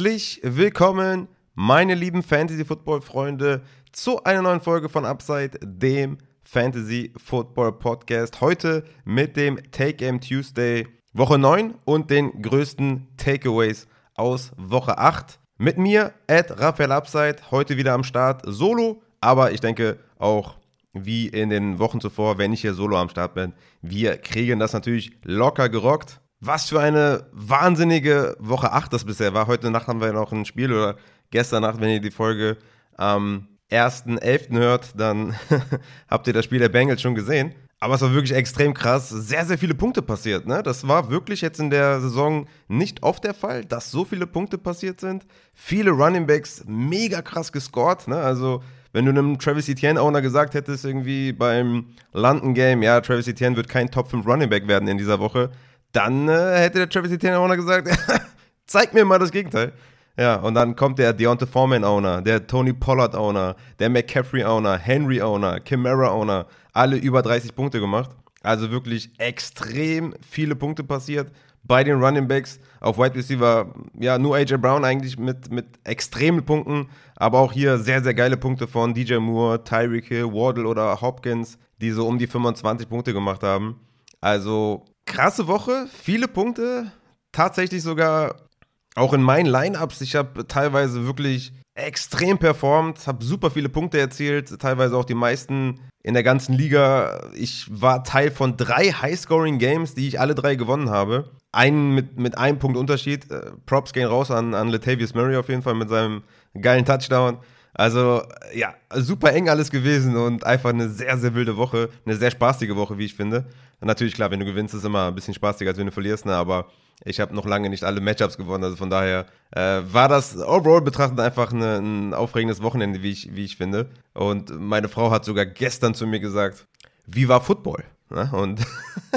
Herzlich willkommen, meine lieben Fantasy-Football-Freunde, zu einer neuen Folge von Upside, dem Fantasy-Football-Podcast. Heute mit dem Take Game Tuesday, Woche 9 und den größten Takeaways aus Woche 8. Mit mir, at Raphael Upside, heute wieder am Start, solo, aber ich denke auch wie in den Wochen zuvor, wenn ich hier solo am Start bin. Wir kriegen das natürlich locker gerockt. Was für eine wahnsinnige Woche 8 das bisher war. Heute Nacht haben wir noch ein Spiel oder gestern Nacht, wenn ihr die Folge am 1.11. hört, dann habt ihr das Spiel der Bengals schon gesehen. Aber es war wirklich extrem krass. Sehr, sehr viele Punkte passiert. Ne? Das war wirklich jetzt in der Saison nicht oft der Fall, dass so viele Punkte passiert sind. Viele Running Backs mega krass gescored. Ne? Also wenn du einem Travis Etienne-Owner gesagt hättest, irgendwie beim London Game, ja, Travis Etienne wird kein Top 5 Running Back werden in dieser Woche, dann äh, hätte der Travis Etienne-Owner gesagt, zeig mir mal das Gegenteil. Ja, und dann kommt der Deontay Foreman-Owner, der Tony Pollard-Owner, der McCaffrey-Owner, Henry-Owner, Chimera-Owner, alle über 30 Punkte gemacht. Also wirklich extrem viele Punkte passiert bei den Running Backs. Auf Wide Receiver, ja, nur AJ Brown eigentlich mit, mit extremen Punkten, aber auch hier sehr, sehr geile Punkte von DJ Moore, Tyreek Hill, Wardle oder Hopkins, die so um die 25 Punkte gemacht haben. Also krasse Woche, viele Punkte, tatsächlich sogar auch in meinen Lineups. Ich habe teilweise wirklich extrem performt, habe super viele Punkte erzielt, teilweise auch die meisten in der ganzen Liga. Ich war Teil von drei High-Scoring-Games, die ich alle drei gewonnen habe. Einen mit, mit einem Punkt Unterschied. Äh, Props gehen raus an, an Latavius Murray auf jeden Fall mit seinem geilen Touchdown. Also, ja, super eng alles gewesen und einfach eine sehr, sehr wilde Woche. Eine sehr spaßige Woche, wie ich finde. Natürlich, klar, wenn du gewinnst, ist immer ein bisschen spaßiger, als wenn du verlierst, ne? aber ich habe noch lange nicht alle Matchups gewonnen. Also von daher äh, war das overall betrachtet einfach eine, ein aufregendes Wochenende, wie ich, wie ich finde. Und meine Frau hat sogar gestern zu mir gesagt, wie war Football? Ne? Und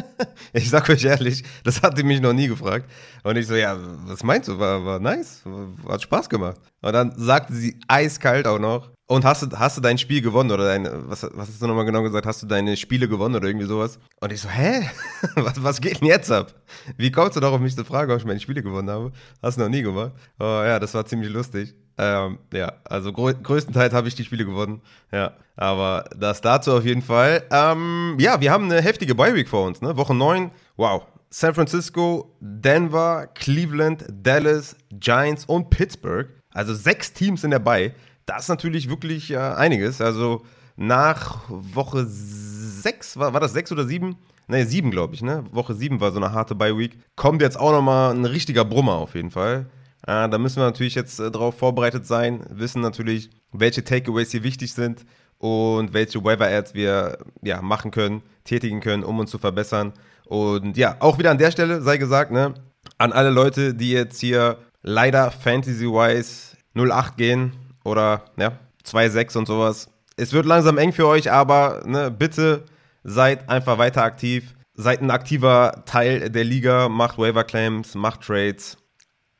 ich sag euch ehrlich, das hat sie mich noch nie gefragt. Und ich so, ja, was meinst du? War, war nice, hat Spaß gemacht. Und dann sagte sie eiskalt auch noch, und hast du, hast du dein Spiel gewonnen oder dein, was, was hast du nochmal genau gesagt? Hast du deine Spiele gewonnen oder irgendwie sowas? Und ich so, hä? was, was geht denn jetzt ab? Wie kommst du doch auf mich zu fragen, ob ich meine Spiele gewonnen habe? Hast du noch nie gemacht. Oh ja, das war ziemlich lustig. Ähm, ja, also grö größtenteils habe ich die Spiele gewonnen. Ja, aber das dazu auf jeden Fall. Ähm, ja, wir haben eine heftige Bye-Week vor uns, ne? Woche 9, wow. San Francisco, Denver, Cleveland, Dallas, Giants und Pittsburgh. Also sechs Teams in der Bye. Das ist natürlich wirklich äh, einiges. Also nach Woche 6, war, war das 6 oder 7? Ne, 7 glaube ich, ne? Woche 7 war so eine harte Bye-Week. Kommt jetzt auch nochmal ein richtiger Brummer auf jeden Fall. Äh, da müssen wir natürlich jetzt äh, darauf vorbereitet sein, wissen natürlich, welche Takeaways hier wichtig sind und welche Waiver-Ads wir ja, machen können, tätigen können, um uns zu verbessern. Und ja, auch wieder an der Stelle sei gesagt, ne, an alle Leute, die jetzt hier leider Fantasy-wise 08 gehen oder ja, 2,6 und sowas. Es wird langsam eng für euch, aber ne, bitte seid einfach weiter aktiv. Seid ein aktiver Teil der Liga, macht Waiver Claims, macht Trades.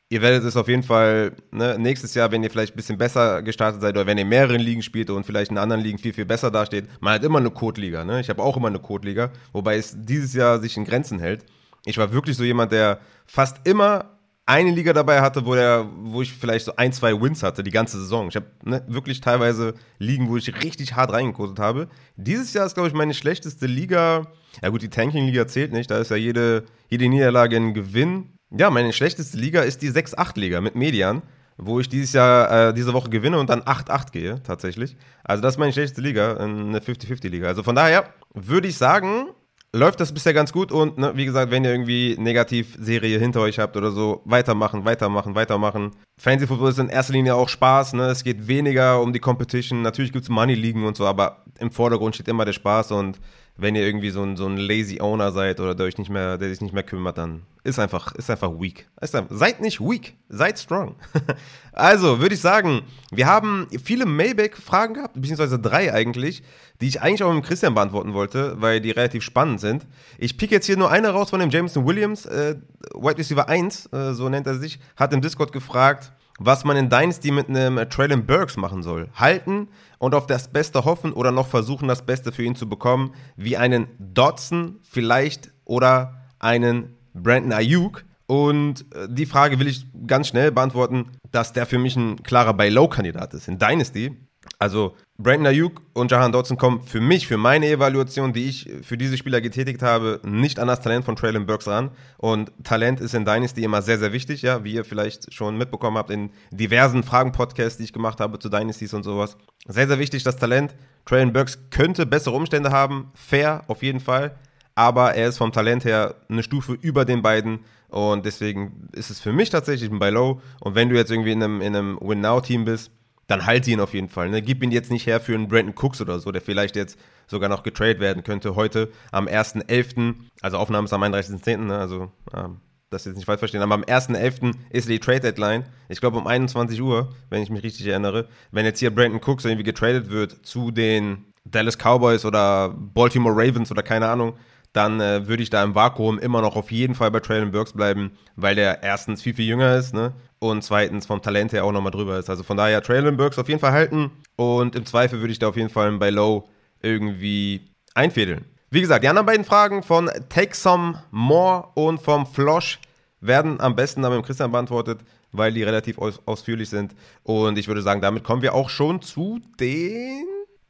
Ihr werdet es auf jeden Fall ne, nächstes Jahr, wenn ihr vielleicht ein bisschen besser gestartet seid oder wenn ihr in mehreren Ligen spielt und vielleicht in anderen Ligen viel, viel besser dasteht. Man hat immer eine Code-Liga. Ne? Ich habe auch immer eine Code-Liga, wobei es dieses Jahr sich in Grenzen hält. Ich war wirklich so jemand, der fast immer eine Liga dabei hatte, wo, der, wo ich vielleicht so ein, zwei Wins hatte, die ganze Saison. Ich habe ne, wirklich teilweise Ligen, wo ich richtig hart reingekotet habe. Dieses Jahr ist, glaube ich, meine schlechteste Liga. Ja gut, die Tanking-Liga zählt nicht, da ist ja jede, jede Niederlage ein Gewinn. Ja, meine schlechteste Liga ist die 6-8-Liga mit Median, wo ich dieses Jahr, äh, diese Woche gewinne und dann 8-8 gehe, tatsächlich. Also das ist meine schlechteste Liga, eine 50-50-Liga. Also von daher würde ich sagen, läuft das bisher ganz gut und ne, wie gesagt, wenn ihr irgendwie Negativserie hinter euch habt oder so, weitermachen, weitermachen, weitermachen. Fantasy Football ist in erster Linie auch Spaß, ne? Es geht weniger um die Competition. Natürlich gibt es Money liegen und so, aber im Vordergrund steht immer der Spaß und wenn ihr irgendwie so ein, so ein lazy Owner seid oder der, euch nicht mehr, der sich nicht mehr kümmert, dann ist einfach, ist einfach weak. Ist einfach, seid nicht weak, seid strong. also, würde ich sagen, wir haben viele Mailback-Fragen gehabt, beziehungsweise drei eigentlich, die ich eigentlich auch mit Christian beantworten wollte, weil die relativ spannend sind. Ich pick jetzt hier nur eine raus von dem Jameson Williams, äh, White Receiver 1, äh, so nennt er sich, hat im Discord gefragt, was man in Dynasty mit einem Traylon Burks machen soll. Halten und auf das Beste hoffen oder noch versuchen, das Beste für ihn zu bekommen, wie einen Dodson vielleicht oder einen Brandon Ayuk. Und äh, die Frage will ich ganz schnell beantworten, dass der für mich ein klarer Buy-Low-Kandidat ist. In Dynasty also Brandon Ayuk und Jahan Dodson kommen für mich, für meine Evaluation, die ich für diese Spieler getätigt habe, nicht an das Talent von Traylon Burks ran. Und Talent ist in Dynasty immer sehr, sehr wichtig, ja, wie ihr vielleicht schon mitbekommen habt in diversen Fragen-Podcasts, die ich gemacht habe zu Dynasties und sowas. Sehr, sehr wichtig, das Talent. Traylon Burks könnte bessere Umstände haben, fair auf jeden Fall, aber er ist vom Talent her eine Stufe über den beiden und deswegen ist es für mich tatsächlich ein Buy Low. Und wenn du jetzt irgendwie in einem, in einem Win-Now-Team bist, dann halte ihn auf jeden Fall. Ne? Gib ihn jetzt nicht her für einen Brandon Cooks oder so, der vielleicht jetzt sogar noch getradet werden könnte heute am 1.11., also Aufnahme ist am 31.10., ne? also ähm, das jetzt nicht falsch verstehen, aber am 1.11. ist die Trade Deadline. Ich glaube um 21 Uhr, wenn ich mich richtig erinnere. Wenn jetzt hier Brandon Cooks irgendwie getradet wird zu den Dallas Cowboys oder Baltimore Ravens oder keine Ahnung, dann äh, würde ich da im Vakuum immer noch auf jeden Fall bei Traylon Burks bleiben, weil der erstens viel, viel jünger ist ne? Und zweitens vom Talent her auch nochmal drüber ist. Also von daher Traylon Burks auf jeden Fall halten und im Zweifel würde ich da auf jeden Fall bei Low irgendwie einfädeln. Wie gesagt, die anderen beiden Fragen von Take Some More und vom Flosh werden am besten dann mit Christian beantwortet, weil die relativ aus ausführlich sind. Und ich würde sagen, damit kommen wir auch schon zu den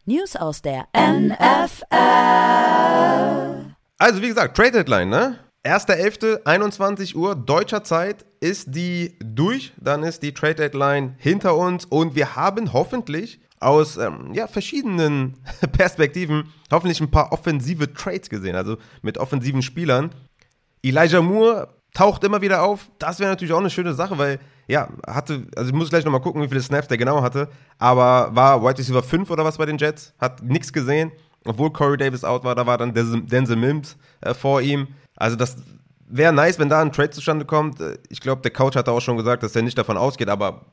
News aus der NFL. Also, wie gesagt, Trade Deadline, ne? 1.11., 21 Uhr deutscher Zeit ist die durch. Dann ist die Trade Deadline hinter uns und wir haben hoffentlich aus ähm, ja, verschiedenen Perspektiven hoffentlich ein paar offensive Trades gesehen, also mit offensiven Spielern. Elijah Moore taucht immer wieder auf. Das wäre natürlich auch eine schöne Sache, weil, ja, hatte, also ich muss gleich nochmal gucken, wie viele Snaps der genau hatte, aber war White Receiver 5 oder was bei den Jets, hat nichts gesehen obwohl Corey Davis out war, da war dann Denzel Mims äh, vor ihm. Also das wäre nice, wenn da ein Trade zustande kommt. Ich glaube, der Coach hat auch schon gesagt, dass er nicht davon ausgeht, aber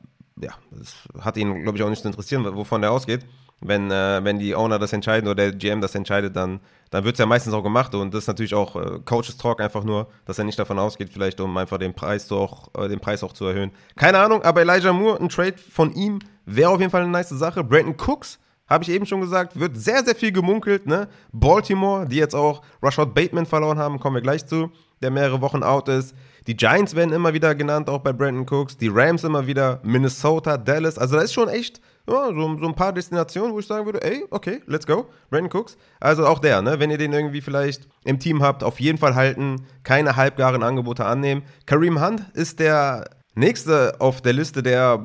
ja, das hat ihn, glaube ich, auch nicht zu interessieren, wovon der ausgeht. Wenn, äh, wenn die Owner das entscheiden oder der GM das entscheidet, dann, dann wird es ja meistens auch gemacht und das ist natürlich auch äh, Coaches Talk einfach nur, dass er nicht davon ausgeht, vielleicht um einfach den Preis, auch, äh, den Preis auch zu erhöhen. Keine Ahnung, aber Elijah Moore, ein Trade von ihm wäre auf jeden Fall eine nice Sache. Brandon Cooks habe ich eben schon gesagt, wird sehr, sehr viel gemunkelt. Ne? Baltimore, die jetzt auch Rashad Bateman verloren haben, kommen wir gleich zu, der mehrere Wochen out ist. Die Giants werden immer wieder genannt, auch bei Brandon Cooks. Die Rams immer wieder, Minnesota, Dallas. Also da ist schon echt ja, so, so, ein paar Destinationen, wo ich sagen würde, ey, okay, let's go, Brandon Cooks. Also auch der, ne? wenn ihr den irgendwie vielleicht im Team habt, auf jeden Fall halten, keine halbgaren Angebote annehmen. Kareem Hunt ist der nächste auf der Liste, der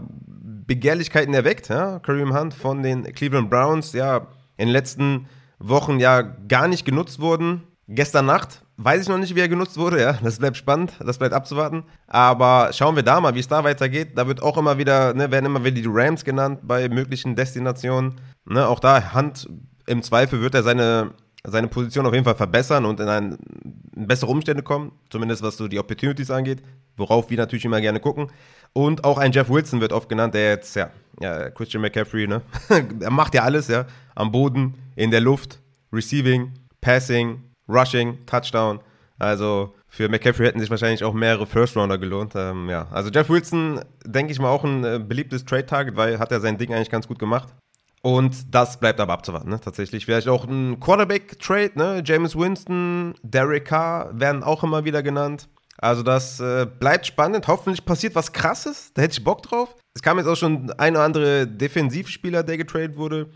Begehrlichkeiten erweckt. Ja? Kareem Hunt von den Cleveland Browns, ja, in den letzten Wochen ja gar nicht genutzt wurden. Gestern Nacht weiß ich noch nicht, wie er genutzt wurde, ja. Das bleibt spannend, das bleibt abzuwarten. Aber schauen wir da mal, wie es da weitergeht. Da wird auch immer wieder, ne, werden immer wieder die Rams genannt bei möglichen Destinationen. Ne, auch da, Hunt, im Zweifel wird er seine, seine Position auf jeden Fall verbessern und in, ein, in bessere Umstände kommen. Zumindest was so die Opportunities angeht, worauf wir natürlich immer gerne gucken. Und auch ein Jeff Wilson wird oft genannt, der jetzt, ja, ja Christian McCaffrey, ne? er macht ja alles, ja. Am Boden, in der Luft, Receiving, Passing, Rushing, Touchdown. Also für McCaffrey hätten sich wahrscheinlich auch mehrere First-Rounder gelohnt. Ähm, ja. Also Jeff Wilson, denke ich mal, auch ein äh, beliebtes Trade-Target, weil hat er sein Ding eigentlich ganz gut gemacht. Und das bleibt aber abzuwarten, ne? tatsächlich. Vielleicht auch ein Quarterback-Trade, ne? James Winston, Derek Carr werden auch immer wieder genannt. Also das äh, bleibt spannend. Hoffentlich passiert was Krasses. Da hätte ich Bock drauf. Es kam jetzt auch schon ein oder andere Defensivspieler, der getradet wurde.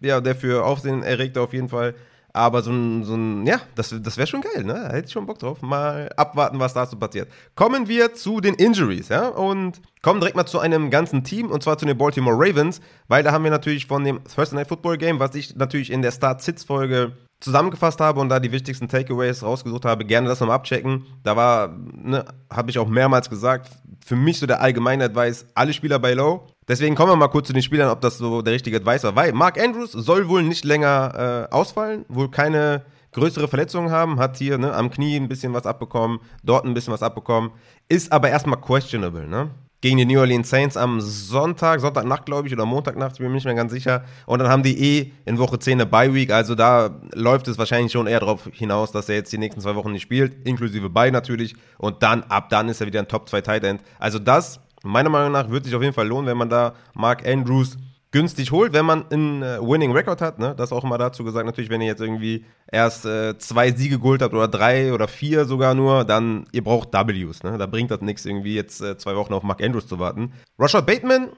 Ja, der für Aufsehen erregte auf jeden Fall. Aber so ein, so ein ja, das, das wäre schon geil, ne? Da hätte ich schon Bock drauf. Mal abwarten, was da so passiert. Kommen wir zu den Injuries, ja? Und kommen direkt mal zu einem ganzen Team, und zwar zu den Baltimore Ravens, weil da haben wir natürlich von dem Thursday Night Football Game, was ich natürlich in der Start-Sits-Folge zusammengefasst habe und da die wichtigsten Takeaways rausgesucht habe, gerne das nochmal abchecken. Da war, ne, habe ich auch mehrmals gesagt, für mich so der allgemeine Advice, alle Spieler bei Low. Deswegen kommen wir mal kurz zu den Spielern, ob das so der richtige Advice war. Weil Mark Andrews soll wohl nicht länger äh, ausfallen, wohl keine größere Verletzungen haben, hat hier ne, am Knie ein bisschen was abbekommen, dort ein bisschen was abbekommen, ist aber erstmal questionable, ne? Gegen die New Orleans Saints am Sonntag, Sonntagnacht, glaube ich, oder Montagnacht, ich bin mir nicht mehr ganz sicher. Und dann haben die eh in Woche 10 eine Bye-Week, also da läuft es wahrscheinlich schon eher darauf hinaus, dass er jetzt die nächsten zwei Wochen nicht spielt, inklusive Bye natürlich. Und dann, ab dann ist er wieder ein Top 2 Tight End. Also das, meiner Meinung nach, wird sich auf jeden Fall lohnen, wenn man da Mark Andrews günstig holt, wenn man einen äh, Winning Record hat. Ne? Das auch mal dazu gesagt. Natürlich, wenn ihr jetzt irgendwie erst äh, zwei Siege geholt habt oder drei oder vier sogar nur, dann ihr braucht Ws. Ne? Da bringt das nichts, irgendwie jetzt äh, zwei Wochen auf Mark Andrews zu warten. Rashad Bateman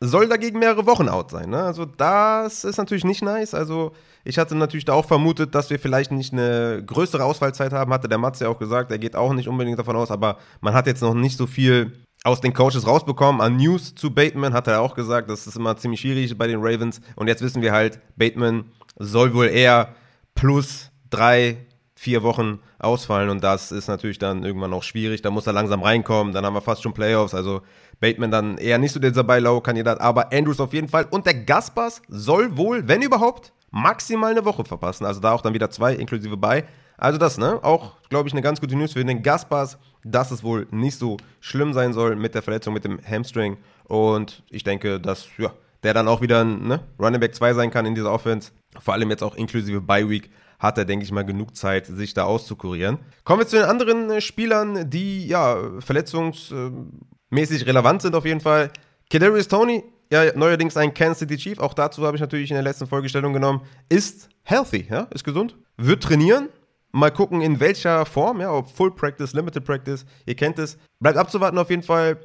soll dagegen mehrere Wochen out sein. Ne? Also das ist natürlich nicht nice. Also ich hatte natürlich da auch vermutet, dass wir vielleicht nicht eine größere Ausfallzeit haben. Hatte der Matze ja auch gesagt, er geht auch nicht unbedingt davon aus, aber man hat jetzt noch nicht so viel aus den Coaches rausbekommen. An News zu Bateman hat er auch gesagt, das ist immer ziemlich schwierig bei den Ravens. Und jetzt wissen wir halt, Bateman soll wohl eher plus drei, vier Wochen ausfallen. Und das ist natürlich dann irgendwann auch schwierig. Da muss er langsam reinkommen. Dann haben wir fast schon Playoffs. Also Bateman dann eher nicht so dieser Buy-Low-Kandidat. Aber Andrews auf jeden Fall. Und der Gaspers soll wohl, wenn überhaupt, maximal eine Woche verpassen. Also da auch dann wieder zwei inklusive bei. Also das, ne? Auch, glaube ich, eine ganz gute News für den Gaspers, dass es wohl nicht so schlimm sein soll mit der Verletzung mit dem Hamstring. Und ich denke, dass, ja, der dann auch wieder ein ne, Running Back 2 sein kann in dieser Offense. Vor allem jetzt auch inklusive Bye Week hat er, denke ich mal, genug Zeit, sich da auszukurieren. Kommen wir zu den anderen äh, Spielern, die ja verletzungsmäßig relevant sind auf jeden Fall. Kadarius Tony, ja, neuerdings ein Kansas City Chief, auch dazu habe ich natürlich in der letzten Folgestellung genommen, ist healthy, ja, ist gesund, wird trainieren, Mal gucken, in welcher Form, ja, ob Full Practice, Limited Practice, ihr kennt es. Bleibt abzuwarten auf jeden Fall.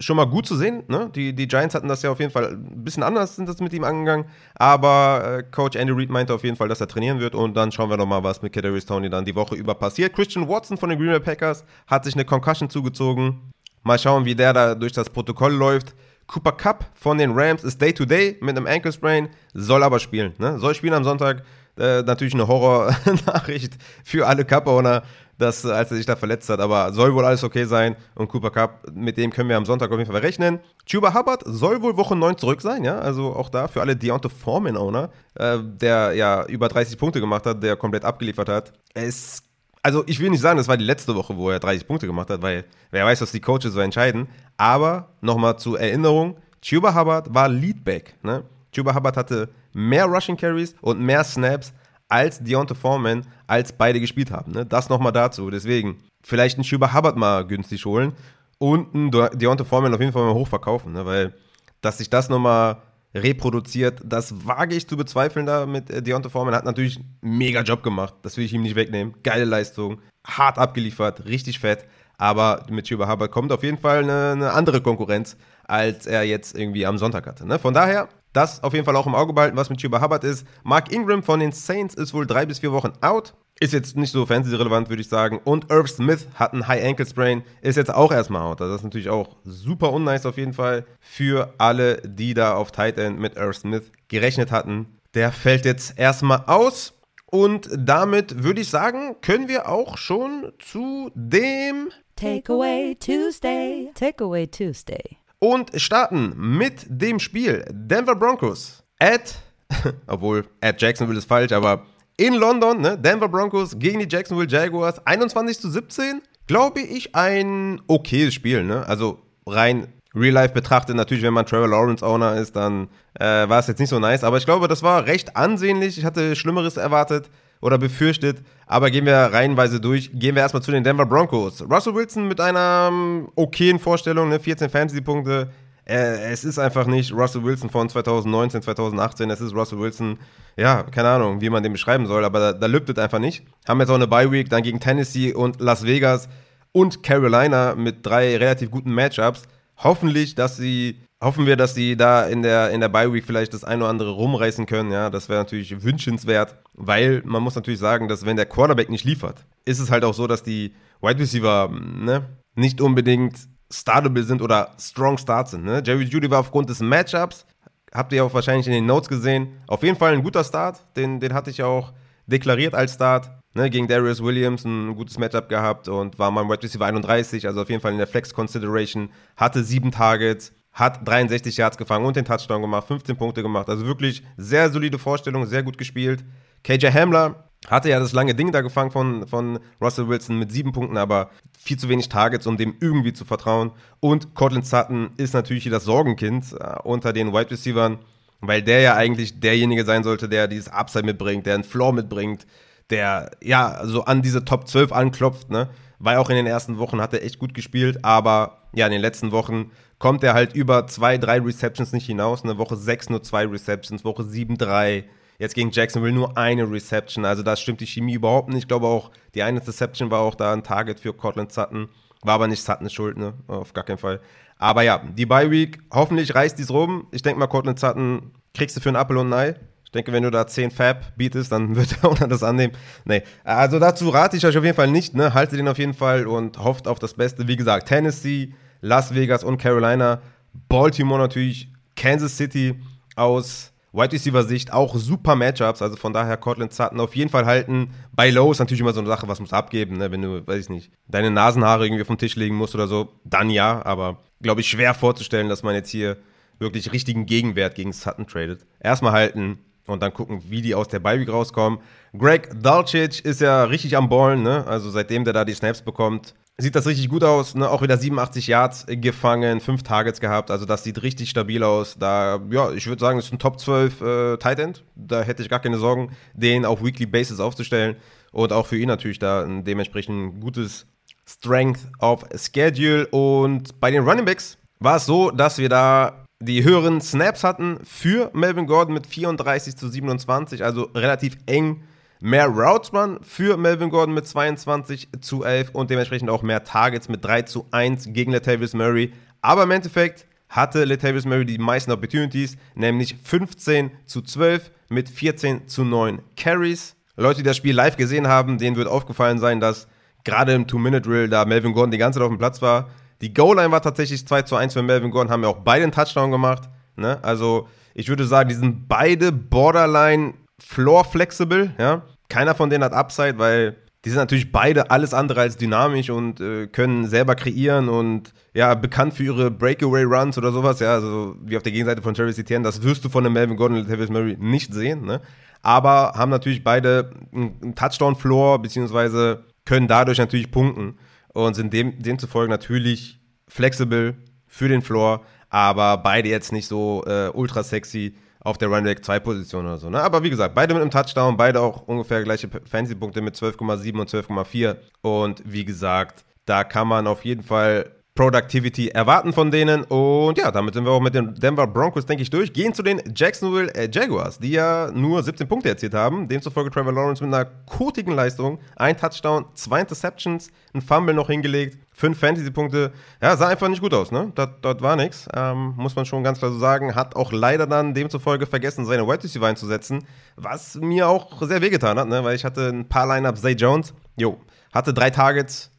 Schon mal gut zu sehen, ne? Die, die Giants hatten das ja auf jeden Fall ein bisschen anders, sind das mit ihm angegangen. Aber äh, Coach Andy Reid meinte auf jeden Fall, dass er trainieren wird. Und dann schauen wir nochmal, was mit Kadarius Tony dann die Woche über passiert. Christian Watson von den Green Bay Packers hat sich eine Concussion zugezogen. Mal schauen, wie der da durch das Protokoll läuft. Cooper Cup von den Rams ist Day-to-Day -Day mit einem Ankle Sprain, soll aber spielen. Ne? Soll spielen am Sonntag. Äh, natürlich eine Horror-Nachricht für alle Cup-Owner, dass, als er sich da verletzt hat. Aber soll wohl alles okay sein. Und Cooper Cup, mit dem können wir am Sonntag auf jeden Fall rechnen. Chuba Hubbard soll wohl Woche 9 zurück sein, ja. Also auch da für alle Deontay Foreman-Owner, äh, der ja über 30 Punkte gemacht hat, der komplett abgeliefert hat. Es also ich will nicht sagen, das war die letzte Woche, wo er 30 Punkte gemacht hat, weil wer weiß, was die Coaches so entscheiden. Aber nochmal zur Erinnerung, Chuba Hubbard war Leadback. Ne? Chuba Hubbard hatte mehr Rushing Carries und mehr Snaps als Deontay Foreman, als beide gespielt haben. Ne? Das nochmal dazu. Deswegen, vielleicht einen Chuba Hubbard mal günstig holen und einen Deontay Foreman auf jeden Fall mal hochverkaufen, ne? weil dass sich das nochmal reproduziert, das wage ich zu bezweifeln da mit äh, Deontay Foreman. Hat natürlich einen mega Job gemacht, das will ich ihm nicht wegnehmen. Geile Leistung, hart abgeliefert, richtig fett. Aber mit Chuba Hubbard kommt auf jeden Fall eine, eine andere Konkurrenz, als er jetzt irgendwie am Sonntag hatte. Ne? Von daher, das auf jeden Fall auch im Auge behalten, was mit Chuba Hubbard ist. Mark Ingram von den Saints ist wohl drei bis vier Wochen out. Ist jetzt nicht so fantasy-relevant, würde ich sagen. Und Irv Smith hat einen High Ankle Sprain, ist jetzt auch erstmal out. Also das ist natürlich auch super unnice auf jeden Fall für alle, die da auf Tight End mit Irv Smith gerechnet hatten. Der fällt jetzt erstmal aus. Und damit würde ich sagen, können wir auch schon zu dem Takeaway Tuesday. Takeaway Tuesday und starten mit dem Spiel Denver Broncos at, obwohl at Jacksonville ist falsch, aber in London, ne, Denver Broncos gegen die Jacksonville Jaguars, 21 zu 17, glaube ich, ein okayes Spiel, ne? Also rein Real Life betrachtet, natürlich, wenn man Trevor Lawrence Owner ist, dann äh, war es jetzt nicht so nice, aber ich glaube, das war recht ansehnlich. Ich hatte Schlimmeres erwartet oder befürchtet. Aber gehen wir reihenweise durch. Gehen wir erstmal zu den Denver Broncos. Russell Wilson mit einer ähm, okayen Vorstellung, ne? 14 Fantasy-Punkte. Äh, es ist einfach nicht Russell Wilson von 2019, 2018. Es ist Russell Wilson, ja, keine Ahnung, wie man den beschreiben soll, aber da, da lübt einfach nicht. Haben jetzt auch eine Bye-Week, dann gegen Tennessee und Las Vegas und Carolina mit drei relativ guten Matchups. Hoffentlich, dass sie hoffen wir, dass sie da in der, in der Bye-Week vielleicht das ein oder andere rumreißen können. Ja, das wäre natürlich wünschenswert, weil man muss natürlich sagen, dass wenn der Quarterback nicht liefert, ist es halt auch so, dass die Wide Receiver ne, nicht unbedingt startable sind oder strong start sind. Ne? Jerry Judy war aufgrund des Matchups, habt ihr auch wahrscheinlich in den Notes gesehen, auf jeden Fall ein guter Start. Den, den hatte ich auch deklariert als Start. Ne, gegen Darius Williams ein gutes Matchup gehabt und war im Wide Receiver 31, also auf jeden Fall in der Flex Consideration, hatte sieben Targets, hat 63 Yards gefangen und den Touchdown gemacht, 15 Punkte gemacht. Also wirklich sehr solide Vorstellung, sehr gut gespielt. KJ Hamler hatte ja das lange Ding da gefangen von, von Russell Wilson mit sieben Punkten, aber viel zu wenig Targets, um dem irgendwie zu vertrauen. Und Cortland Sutton ist natürlich das Sorgenkind äh, unter den Wide Receivers, weil der ja eigentlich derjenige sein sollte, der dieses Upside mitbringt, der einen Floor mitbringt, der ja so an diese Top 12 anklopft, ne? Weil auch in den ersten Wochen hat er echt gut gespielt, aber ja, in den letzten Wochen kommt er halt über zwei, drei Receptions nicht hinaus. Eine Woche 6 nur zwei Receptions, Woche 7 drei. Jetzt gegen Jacksonville nur eine Reception. Also da stimmt die Chemie überhaupt nicht. Ich glaube auch, die eine Reception war auch da ein Target für Cortland Sutton. War aber nicht Suttons Schuld, ne? Auf gar keinen Fall. Aber ja, die Bye Week, hoffentlich reißt dies rum. Ich denke mal, Cortland Sutton kriegst du für einen Apfel und ein Ei. Ich denke, wenn du da 10 Fab bietest, dann wird er auch das annehmen. Nee, also dazu rate ich euch auf jeden Fall nicht. Ne? Haltet den auf jeden Fall und hofft auf das Beste. Wie gesagt, Tennessee, Las Vegas und Carolina. Baltimore natürlich, Kansas City aus Wide Receiver Sicht auch super Matchups, also von daher Cortland Sutton auf jeden Fall halten. Bei Low ist natürlich immer so eine Sache, was muss abgeben, ne? wenn du, weiß ich nicht, deine Nasenhaare irgendwie vom Tisch legen musst oder so, dann ja, aber glaube ich schwer vorzustellen, dass man jetzt hier wirklich richtigen Gegenwert gegen Sutton tradet. Erstmal halten und dann gucken, wie die aus der Bye rauskommen. Greg Dulcich ist ja richtig am Ballen, ne? Also seitdem der da die Snaps bekommt, sieht das richtig gut aus. Ne? Auch wieder 87 Yards gefangen, 5 Targets gehabt. Also das sieht richtig stabil aus. Da, ja, ich würde sagen, ist ein Top 12 äh, Tight End. Da hätte ich gar keine Sorgen, den auf Weekly Basis aufzustellen. Und auch für ihn natürlich da ein dementsprechend gutes Strength of Schedule. Und bei den Running Backs war es so, dass wir da die höheren Snaps hatten für Melvin Gordon mit 34 zu 27, also relativ eng mehr Routes Run für Melvin Gordon mit 22 zu 11 und dementsprechend auch mehr Targets mit 3 zu 1 gegen Latavius Murray. Aber im Endeffekt hatte Latavius Murray die meisten Opportunities, nämlich 15 zu 12 mit 14 zu 9 Carries. Leute, die das Spiel live gesehen haben, denen wird aufgefallen sein, dass gerade im Two-Minute-Drill da Melvin Gordon die ganze Zeit auf dem Platz war. Die Goal-Line war tatsächlich 2 zu 1 für Melvin Gordon, haben ja auch beide einen Touchdown gemacht. Ne? Also ich würde sagen, die sind beide borderline floor flexible, ja. Keiner von denen hat Upside, weil die sind natürlich beide alles andere als dynamisch und äh, können selber kreieren und ja, bekannt für ihre Breakaway-Runs oder sowas, ja, also wie auf der Gegenseite von Travis Etienne, das wirst du von dem Melvin Gordon und Travis Murray nicht sehen, ne? Aber haben natürlich beide einen Touchdown-Floor, beziehungsweise können dadurch natürlich punkten und sind dem, demzufolge natürlich flexibel für den Floor, aber beide jetzt nicht so äh, ultra sexy auf der Running Back 2 Position oder so. Ne? Aber wie gesagt, beide mit einem Touchdown, beide auch ungefähr gleiche Fantasy-Punkte mit 12,7 und 12,4. Und wie gesagt, da kann man auf jeden Fall Productivity erwarten von denen. Und ja, damit sind wir auch mit den Denver Broncos, denke ich, durch. Gehen zu den Jacksonville äh, Jaguars, die ja nur 17 Punkte erzielt haben. Demzufolge Trevor Lawrence mit einer kotigen Leistung. Ein Touchdown, zwei Interceptions, ein Fumble noch hingelegt, fünf Fantasy-Punkte. Ja, sah einfach nicht gut aus, ne? Dort, war nichts. Ähm, muss man schon ganz klar so sagen. Hat auch leider dann demzufolge vergessen, seine Wide Receiver einzusetzen. Was mir auch sehr wehgetan hat, ne? Weil ich hatte ein paar Lineups, Zay Jones, jo, hatte drei Targets,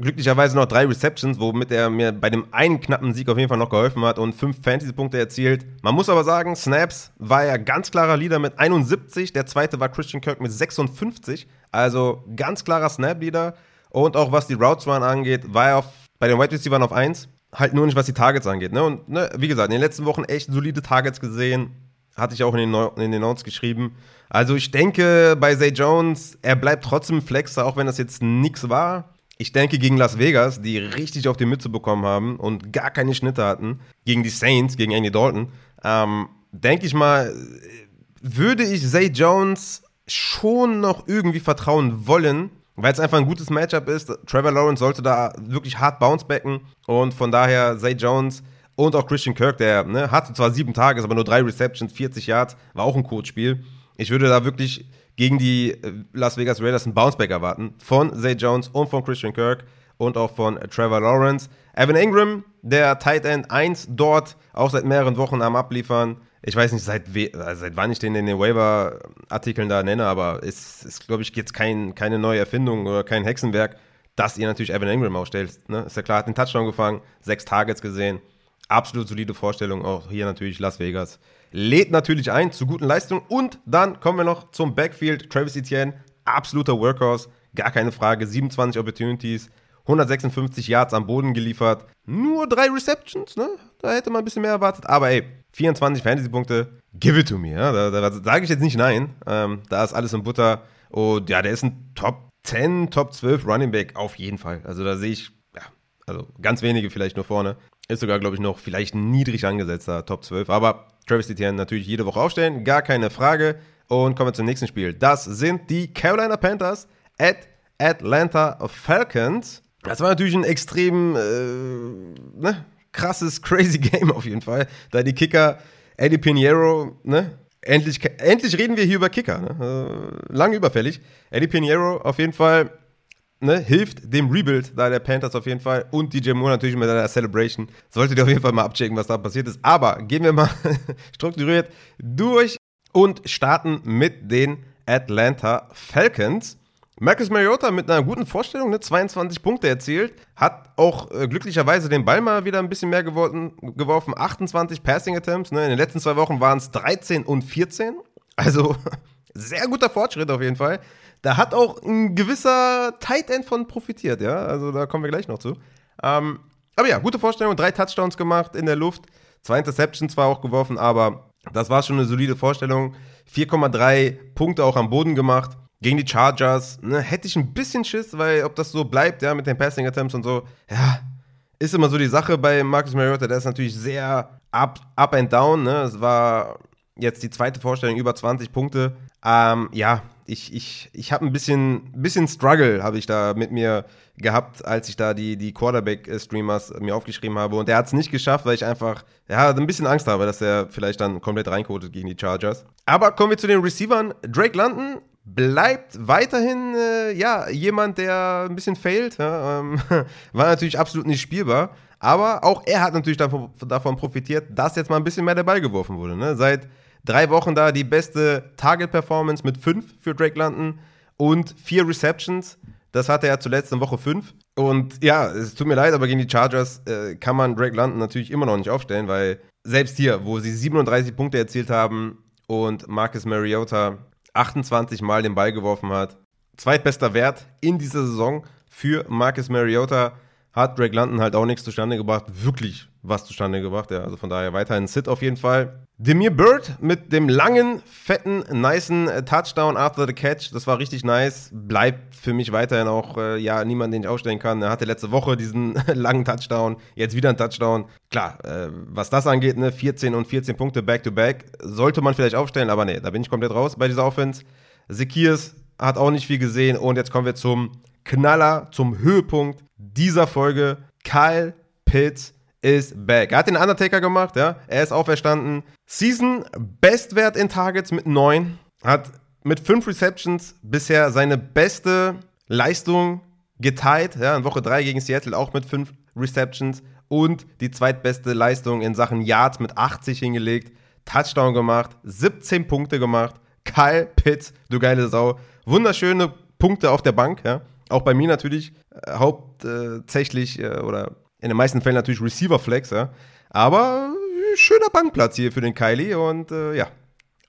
glücklicherweise noch drei Receptions, womit er mir bei dem einen knappen Sieg auf jeden Fall noch geholfen hat und fünf Fantasy-Punkte erzielt. Man muss aber sagen, Snaps war ja ganz klarer Leader mit 71, der zweite war Christian Kirk mit 56, also ganz klarer Snap-Leader. Und auch was die Routes Run angeht, war er auf, bei den Wide Receivers auf 1, halt nur nicht was die Targets angeht. Ne? Und ne, wie gesagt, in den letzten Wochen echt solide Targets gesehen, hatte ich auch in den, in den Notes geschrieben. Also ich denke bei Zay Jones, er bleibt trotzdem Flexer, auch wenn das jetzt nichts war. Ich denke, gegen Las Vegas, die richtig auf die Mütze bekommen haben und gar keine Schnitte hatten, gegen die Saints, gegen Andy Dalton, ähm, denke ich mal, würde ich Zay Jones schon noch irgendwie vertrauen wollen, weil es einfach ein gutes Matchup ist. Trevor Lawrence sollte da wirklich hart bouncebacken und von daher Zay Jones und auch Christian Kirk, der ne, hatte zwar sieben Tage, aber nur drei Receptions, 40 Yards, war auch ein Kurzspiel. Ich würde da wirklich gegen die äh, Las Vegas Raiders ein Bounceback erwarten von Zay Jones und von Christian Kirk und auch von Trevor Lawrence. Evan Ingram, der Tight End 1 dort, auch seit mehreren Wochen am Abliefern. Ich weiß nicht, seit, also seit wann ich den in den Waiver-Artikeln da nenne, aber es ist, glaube ich, jetzt kein, keine neue Erfindung oder kein Hexenwerk, dass ihr natürlich Evan Ingram aufstellt. Ne? Ist ja klar, hat den Touchdown gefangen, sechs Targets gesehen. Absolut solide Vorstellung, auch hier natürlich Las Vegas lädt natürlich ein zu guten Leistungen. Und dann kommen wir noch zum Backfield. Travis Etienne, absoluter Workhorse, gar keine Frage. 27 Opportunities, 156 Yards am Boden geliefert. Nur drei Receptions, ne? Da hätte man ein bisschen mehr erwartet. Aber ey, 24 Fantasy-Punkte, give it to me. Ja? Da, da, da sage ich jetzt nicht nein. Ähm, da ist alles in Butter. Und ja, der ist ein Top 10, Top 12 Running Back auf jeden Fall. Also da sehe ich, ja, also ganz wenige vielleicht nur vorne. Ist sogar, glaube ich, noch vielleicht niedrig angesetzter Top 12. Aber Travis Etienne natürlich jede Woche aufstellen, gar keine Frage. Und kommen wir zum nächsten Spiel. Das sind die Carolina Panthers at Atlanta Falcons. Das war natürlich ein extrem äh, ne, krasses, crazy Game auf jeden Fall. Da die Kicker, Eddie Pinheiro, ne? Endlich, endlich reden wir hier über Kicker, ne? Äh, lange überfällig. Eddie Pinheiro auf jeden Fall ne, hilft dem Rebuild da der Panthers auf jeden Fall und DJ Moore natürlich mit der Celebration. Solltet ihr auf jeden Fall mal abchecken, was da passiert ist. Aber gehen wir mal strukturiert durch und starten mit den Atlanta Falcons. Marcus Mariota mit einer guten Vorstellung, ne, 22 Punkte erzielt, hat auch äh, glücklicherweise den Ball mal wieder ein bisschen mehr geworfen, geworfen 28 Passing Attempts. Ne. In den letzten zwei Wochen waren es 13 und 14. Also sehr guter Fortschritt auf jeden Fall. Da hat auch ein gewisser Tight End von profitiert, ja. Also da kommen wir gleich noch zu. Ähm, aber ja, gute Vorstellung, drei Touchdowns gemacht in der Luft, zwei Interceptions zwar auch geworfen, aber das war schon eine solide Vorstellung. 4,3 Punkte auch am Boden gemacht. Gegen die Chargers, ne, hätte ich ein bisschen Schiss, weil ob das so bleibt, ja, mit den Passing Attempts und so, ja, ist immer so die Sache bei Marcus Mariota, der ist natürlich sehr up, up and down, ne, es war jetzt die zweite Vorstellung, über 20 Punkte, ähm, ja, ich, ich, ich habe ein bisschen, bisschen Struggle, habe ich da mit mir gehabt, als ich da die, die Quarterback-Streamers mir aufgeschrieben habe. Und er hat es nicht geschafft, weil ich einfach ja, ein bisschen Angst habe, dass er vielleicht dann komplett reinkotet gegen die Chargers. Aber kommen wir zu den Receivern. Drake London bleibt weiterhin äh, ja, jemand, der ein bisschen failt. Ja, ähm, war natürlich absolut nicht spielbar. Aber auch er hat natürlich davon, davon profitiert, dass jetzt mal ein bisschen mehr der Ball geworfen wurde. Ne? Seit Drei Wochen da die beste Target-Performance mit fünf für Drake London und vier Receptions. Das hatte er zuletzt in Woche fünf. Und ja, es tut mir leid, aber gegen die Chargers äh, kann man Drake London natürlich immer noch nicht aufstellen, weil selbst hier, wo sie 37 Punkte erzielt haben und Marcus Mariota 28 Mal den Ball geworfen hat, zweitbester Wert in dieser Saison für Marcus Mariota, hat Drake London halt auch nichts zustande gebracht. Wirklich was zustande gebracht. Ja, also von daher weiterhin Sit auf jeden Fall. Demir Bird mit dem langen, fetten, nicen äh, Touchdown after the catch. Das war richtig nice. Bleibt für mich weiterhin auch, äh, ja, niemand, den ich aufstellen kann. Er hatte letzte Woche diesen langen Touchdown, jetzt wieder ein Touchdown. Klar, äh, was das angeht, ne, 14 und 14 Punkte back-to-back, -back, sollte man vielleicht aufstellen, aber nee, da bin ich komplett raus bei dieser Offense. Sekirs hat auch nicht viel gesehen und jetzt kommen wir zum Knaller, zum Höhepunkt dieser Folge. Kyle Pitts is back. Er hat den Undertaker gemacht, ja. Er ist auferstanden. Season Bestwert in Targets mit 9. Hat mit 5 Receptions bisher seine beste Leistung geteilt. Ja, in Woche 3 gegen Seattle auch mit 5 Receptions. Und die zweitbeste Leistung in Sachen Yards mit 80 hingelegt. Touchdown gemacht, 17 Punkte gemacht. Kyle Pitts, du geile Sau. Wunderschöne Punkte auf der Bank, ja. Auch bei mir natürlich äh, hauptsächlich äh, oder in den meisten Fällen natürlich Receiver Flex, ja. Aber schöner Bankplatz hier für den Kylie und äh, ja.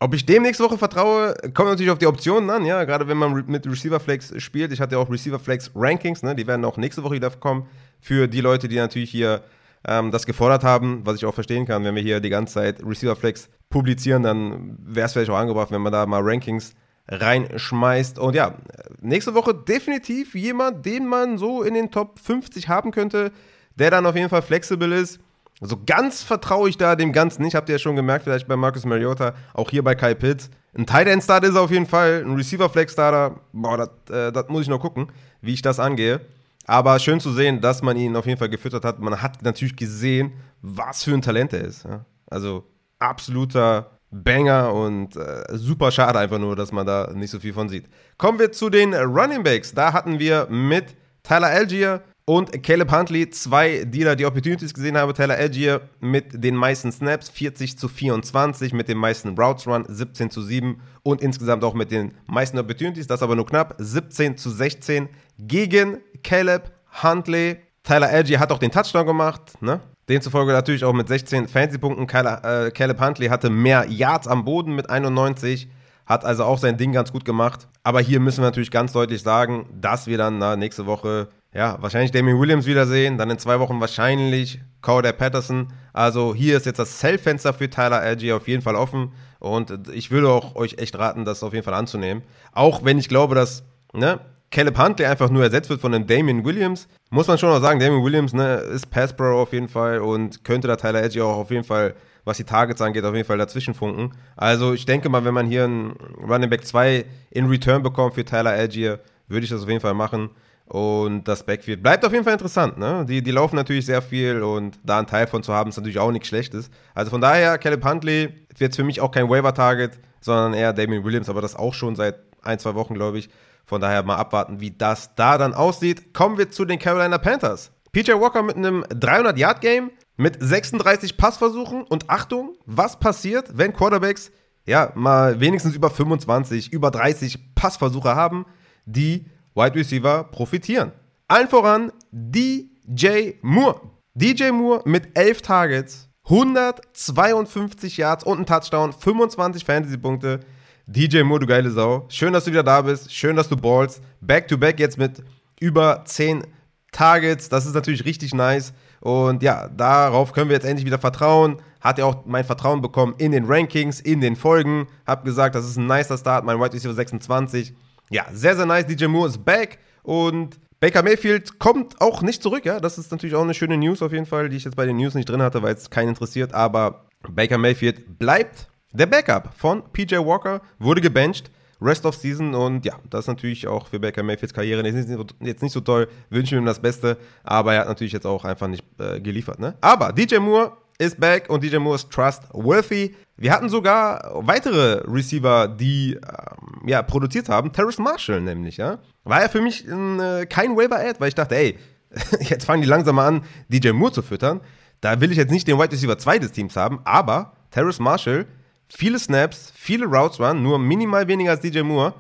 Ob ich dem nächste Woche vertraue, kommt natürlich auf die Optionen an, ja. Gerade wenn man mit Receiver Flex spielt. Ich hatte ja auch Receiver Flex Rankings, ne. Die werden auch nächste Woche wieder kommen. Für die Leute, die natürlich hier ähm, das gefordert haben, was ich auch verstehen kann. Wenn wir hier die ganze Zeit Receiver Flex publizieren, dann wäre es vielleicht auch angebracht, wenn man da mal Rankings reinschmeißt. Und ja, nächste Woche definitiv jemand, den man so in den Top 50 haben könnte der dann auf jeden Fall flexibel ist. So also ganz vertraue ich da dem Ganzen nicht. Habt ihr ja schon gemerkt, vielleicht bei Marcus Mariota, auch hier bei Kai Pitts. Ein Tight End Starter ist er auf jeden Fall, ein Receiver Flex Starter, boah, das äh, muss ich noch gucken, wie ich das angehe. Aber schön zu sehen, dass man ihn auf jeden Fall gefüttert hat. Man hat natürlich gesehen, was für ein Talent er ist. Ja? Also absoluter Banger und äh, super schade einfach nur, dass man da nicht so viel von sieht. Kommen wir zu den Running Backs. Da hatten wir mit Tyler Algier und Caleb Huntley, zwei Dealer, die Opportunities gesehen haben. Taylor Algier mit den meisten Snaps, 40 zu 24, mit den meisten Routes Run, 17 zu 7 und insgesamt auch mit den meisten Opportunities, das aber nur knapp, 17 zu 16 gegen Caleb Huntley. Tyler Algier hat auch den Touchdown gemacht, ne? Demzufolge natürlich auch mit 16 Fantasy-Punkten. Äh, Caleb Huntley hatte mehr Yards am Boden mit 91, hat also auch sein Ding ganz gut gemacht. Aber hier müssen wir natürlich ganz deutlich sagen, dass wir dann na, nächste Woche ja, wahrscheinlich Damien Williams wiedersehen, dann in zwei Wochen wahrscheinlich Cowder Patterson. Also hier ist jetzt das Sell-Fenster für Tyler Algier auf jeden Fall offen und ich würde auch euch echt raten, das auf jeden Fall anzunehmen. Auch wenn ich glaube, dass ne, Caleb Hunt, der einfach nur ersetzt wird von dem Damien Williams, muss man schon auch sagen, Damien Williams ne, ist Pass Pro auf jeden Fall und könnte da Tyler Algier auch auf jeden Fall, was die Targets angeht, auf jeden Fall dazwischen funken. Also ich denke mal, wenn man hier einen Running Back 2 in Return bekommt für Tyler Algier, würde ich das auf jeden Fall machen. Und das Backfield bleibt auf jeden Fall interessant. Ne? Die, die laufen natürlich sehr viel und da einen Teil von zu haben, ist natürlich auch nichts Schlechtes. Also von daher, Caleb Huntley wird für mich auch kein Waiver-Target, sondern eher Damien Williams, aber das auch schon seit ein, zwei Wochen, glaube ich. Von daher mal abwarten, wie das da dann aussieht. Kommen wir zu den Carolina Panthers. PJ Walker mit einem 300-Yard-Game, mit 36 Passversuchen und Achtung, was passiert, wenn Quarterbacks ja mal wenigstens über 25, über 30 Passversuche haben, die Wide Receiver profitieren. Allen voran DJ Moore. DJ Moore mit 11 Targets, 152 Yards und ein Touchdown, 25 Fantasy-Punkte. DJ Moore, du geile Sau. Schön, dass du wieder da bist. Schön, dass du ballst. Back-to-back -back jetzt mit über 10 Targets. Das ist natürlich richtig nice. Und ja, darauf können wir jetzt endlich wieder vertrauen. Hat er auch mein Vertrauen bekommen in den Rankings, in den Folgen. Hab gesagt, das ist ein nicer Start, mein Wide Receiver 26. Ja, sehr, sehr nice. DJ Moore ist back und Baker Mayfield kommt auch nicht zurück, ja. Das ist natürlich auch eine schöne News auf jeden Fall, die ich jetzt bei den News nicht drin hatte, weil es keinen interessiert. Aber Baker Mayfield bleibt der Backup von PJ Walker, wurde gebencht. Rest of Season und ja, das ist natürlich auch für Baker Mayfields Karriere jetzt nicht so toll. Wünschen wir ihm das Beste, aber er hat natürlich jetzt auch einfach nicht äh, geliefert. Ne? Aber DJ Moore ist back und DJ Moore ist trustworthy. Wir hatten sogar weitere Receiver, die ähm, ja, produziert haben. Terrace Marshall nämlich, ja. War ja für mich äh, kein Waiver-Ad, weil ich dachte, ey, jetzt fangen die langsam mal an, DJ Moore zu füttern. Da will ich jetzt nicht den Wide Receiver 2 des Teams haben, aber Terrace Marshall viele Snaps, viele Routes Run, nur minimal weniger als DJ Moore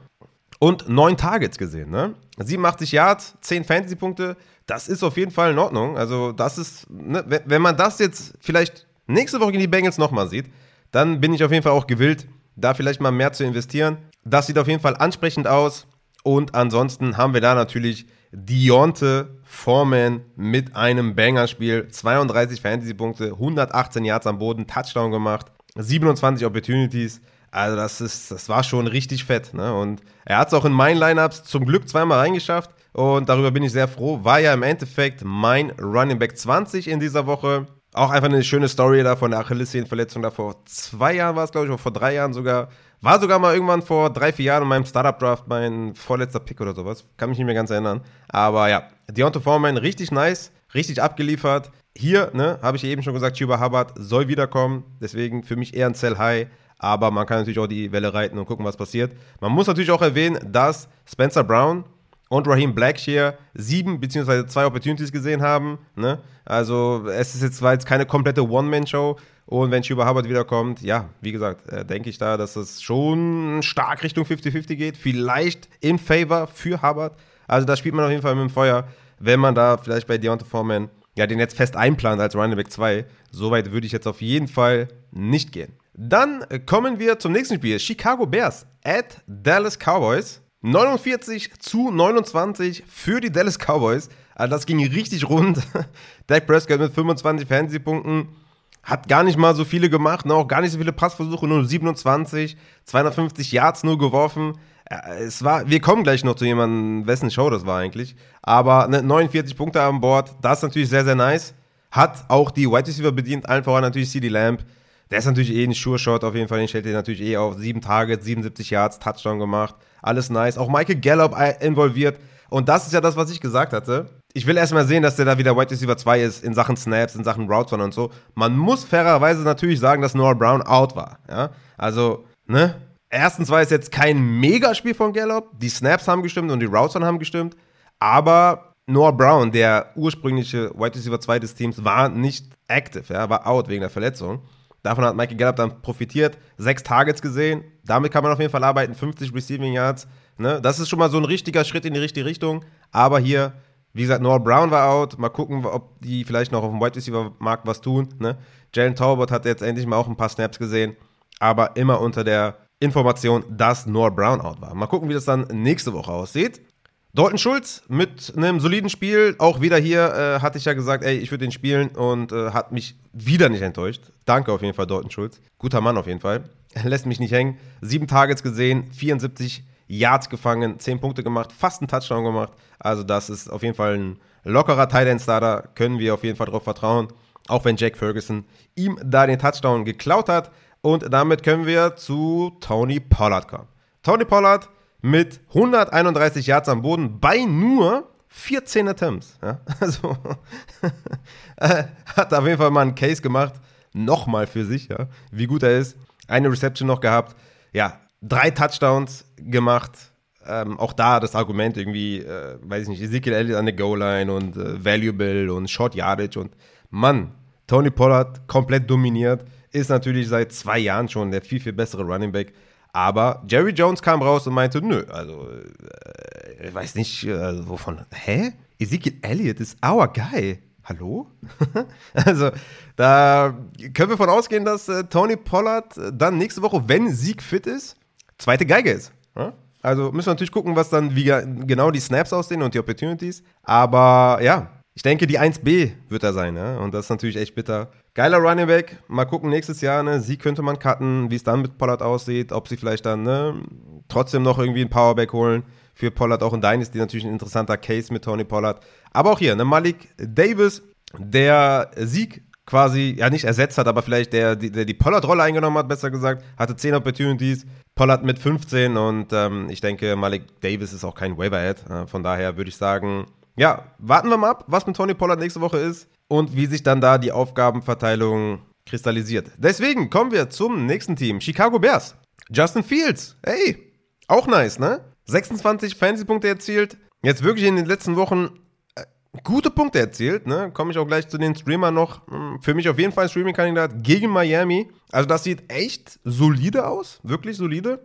und neun Targets gesehen. Ne? 87 Yards, 10 Fantasy-Punkte, das ist auf jeden Fall in Ordnung. Also, das ist, ne, wenn man das jetzt vielleicht nächste Woche in die Bengals nochmal sieht, dann bin ich auf jeden Fall auch gewillt, da vielleicht mal mehr zu investieren. Das sieht auf jeden Fall ansprechend aus. Und ansonsten haben wir da natürlich Dionte Foreman mit einem Banger-Spiel. 32 Fantasy-Punkte, 118 Yards am Boden, Touchdown gemacht. 27 Opportunities. Also das ist, das war schon richtig fett. Ne? Und er hat es auch in meinen Lineups zum Glück zweimal reingeschafft. Und darüber bin ich sehr froh. War ja im Endeffekt mein Running Back 20 in dieser Woche. Auch einfach eine schöne Story da von der Achillessehnenverletzung da vor zwei Jahren war es, glaube ich, oder vor drei Jahren sogar. War sogar mal irgendwann vor drei, vier Jahren in meinem Startup-Draft mein vorletzter Pick oder sowas. Kann mich nicht mehr ganz erinnern. Aber ja, Deontay Foreman richtig nice, richtig abgeliefert. Hier, ne, habe ich eben schon gesagt, Chuba Hubbard soll wiederkommen. Deswegen für mich eher ein Sell High. Aber man kann natürlich auch die Welle reiten und gucken, was passiert. Man muss natürlich auch erwähnen, dass Spencer Brown und Raheem Blackshear sieben beziehungsweise zwei Opportunities gesehen haben. Ne? Also es ist jetzt, war jetzt keine komplette One-Man-Show. Und wenn Chuba Hubbard wiederkommt, ja, wie gesagt, äh, denke ich da, dass es schon stark Richtung 50-50 geht. Vielleicht in Favor für Hubbard. Also da spielt man auf jeden Fall mit dem Feuer, wenn man da vielleicht bei Deontay Foreman ja, den jetzt fest einplant als Running Back 2. Soweit würde ich jetzt auf jeden Fall nicht gehen. Dann kommen wir zum nächsten Spiel. Chicago Bears at Dallas Cowboys. 49 zu 29 für die Dallas Cowboys. Also das ging richtig rund. Dak Prescott mit 25 Fantasy-Punkten. Hat gar nicht mal so viele gemacht, ne? auch gar nicht so viele Passversuche, nur 27, 250 Yards nur geworfen. Äh, es war, wir kommen gleich noch zu jemandem, wessen Show das war eigentlich. Aber ne, 49 Punkte an Bord, das ist natürlich sehr, sehr nice. Hat auch die White Receiver bedient, allen voran natürlich CD Lamb. Der ist natürlich eh ein Sure-Shot auf jeden Fall, den stellt er natürlich eh auf. Sieben Targets, 77 Yards, Touchdown gemacht. Alles nice. Auch Michael Gallup involviert. Und das ist ja das, was ich gesagt hatte. Ich will erstmal sehen, dass der da wieder White Receiver 2 ist in Sachen Snaps, in Sachen Routes und so. Man muss fairerweise natürlich sagen, dass Noah Brown out war. Ja? Also, ne? Erstens war es jetzt kein Megaspiel von Gallup. Die Snaps haben gestimmt und die Routes haben gestimmt. Aber Noah Brown, der ursprüngliche White Receiver 2 des Teams, war nicht active, ja, war out wegen der Verletzung. Davon hat Michael Gallup dann profitiert. Sechs Targets gesehen. Damit kann man auf jeden Fall arbeiten. 50 Receiving Yards. Ne? Das ist schon mal so ein richtiger Schritt in die richtige Richtung. Aber hier, wie gesagt, Noah Brown war out. Mal gucken, ob die vielleicht noch auf dem White Receiver Markt was tun. Ne? Jalen Talbot hat jetzt endlich mal auch ein paar Snaps gesehen. Aber immer unter der Information, dass Noah Brown out war. Mal gucken, wie das dann nächste Woche aussieht. Dalton Schulz mit einem soliden Spiel. Auch wieder hier äh, hatte ich ja gesagt, ey, ich würde den spielen und äh, hat mich wieder nicht enttäuscht. Danke auf jeden Fall, Dalton Schulz. Guter Mann auf jeden Fall. Lässt mich nicht hängen. Sieben Targets gesehen, 74 Yards gefangen, 10 Punkte gemacht, fast einen Touchdown gemacht. Also, das ist auf jeden Fall ein lockerer Tight End Starter. Können wir auf jeden Fall darauf vertrauen. Auch wenn Jack Ferguson ihm da den Touchdown geklaut hat. Und damit können wir zu Tony Pollard kommen. Tony Pollard mit 131 Yards am Boden bei nur 14 Attempts. Ja? Also äh, hat auf jeden Fall mal einen Case gemacht, nochmal für sich, ja? wie gut er ist. Eine Reception noch gehabt. Ja, drei Touchdowns gemacht. Ähm, auch da das Argument irgendwie, äh, weiß ich nicht, Ezekiel Elliott an der Goal-Line und äh, Valuable und Short Yardage und Mann, Tony Pollard komplett dominiert, ist natürlich seit zwei Jahren schon der viel, viel bessere Running Back. Aber Jerry Jones kam raus und meinte, nö, also, äh, ich weiß nicht, äh, wovon, hä? Ezekiel Elliott ist our guy. Hallo? also, da können wir von ausgehen, dass äh, Tony Pollard dann nächste Woche, wenn Sieg fit ist, zweite Geige ist. Ja? Also müssen wir natürlich gucken, was dann wie genau die Snaps aussehen und die Opportunities. Aber ja, ich denke, die 1B wird er sein, ja? Und das ist natürlich echt bitter. Geiler Running Back. Mal gucken, nächstes Jahr, ne? Sie könnte man cutten, wie es dann mit Pollard aussieht, ob sie vielleicht dann, ne, trotzdem noch irgendwie ein Powerback holen. Für Pollard auch in Dynasty natürlich ein interessanter Case mit Tony Pollard. Aber auch hier, ne, Malik Davis, der Sieg quasi, ja nicht ersetzt hat, aber vielleicht der, der die Pollard-Rolle eingenommen hat, besser gesagt, hatte 10 Opportunities, Pollard mit 15 und ähm, ich denke, Malik Davis ist auch kein Waiver-Ad. Äh, von daher würde ich sagen, ja, warten wir mal ab, was mit Tony Pollard nächste Woche ist und wie sich dann da die Aufgabenverteilung kristallisiert. Deswegen kommen wir zum nächsten Team, Chicago Bears. Justin Fields, hey, auch nice, ne? 26 Fantasy-Punkte erzielt, jetzt wirklich in den letzten Wochen äh, gute Punkte erzielt, ne? Komme ich auch gleich zu den Streamern noch. Hm, für mich auf jeden Fall ein Streaming-Kandidat gegen Miami. Also das sieht echt solide aus, wirklich solide.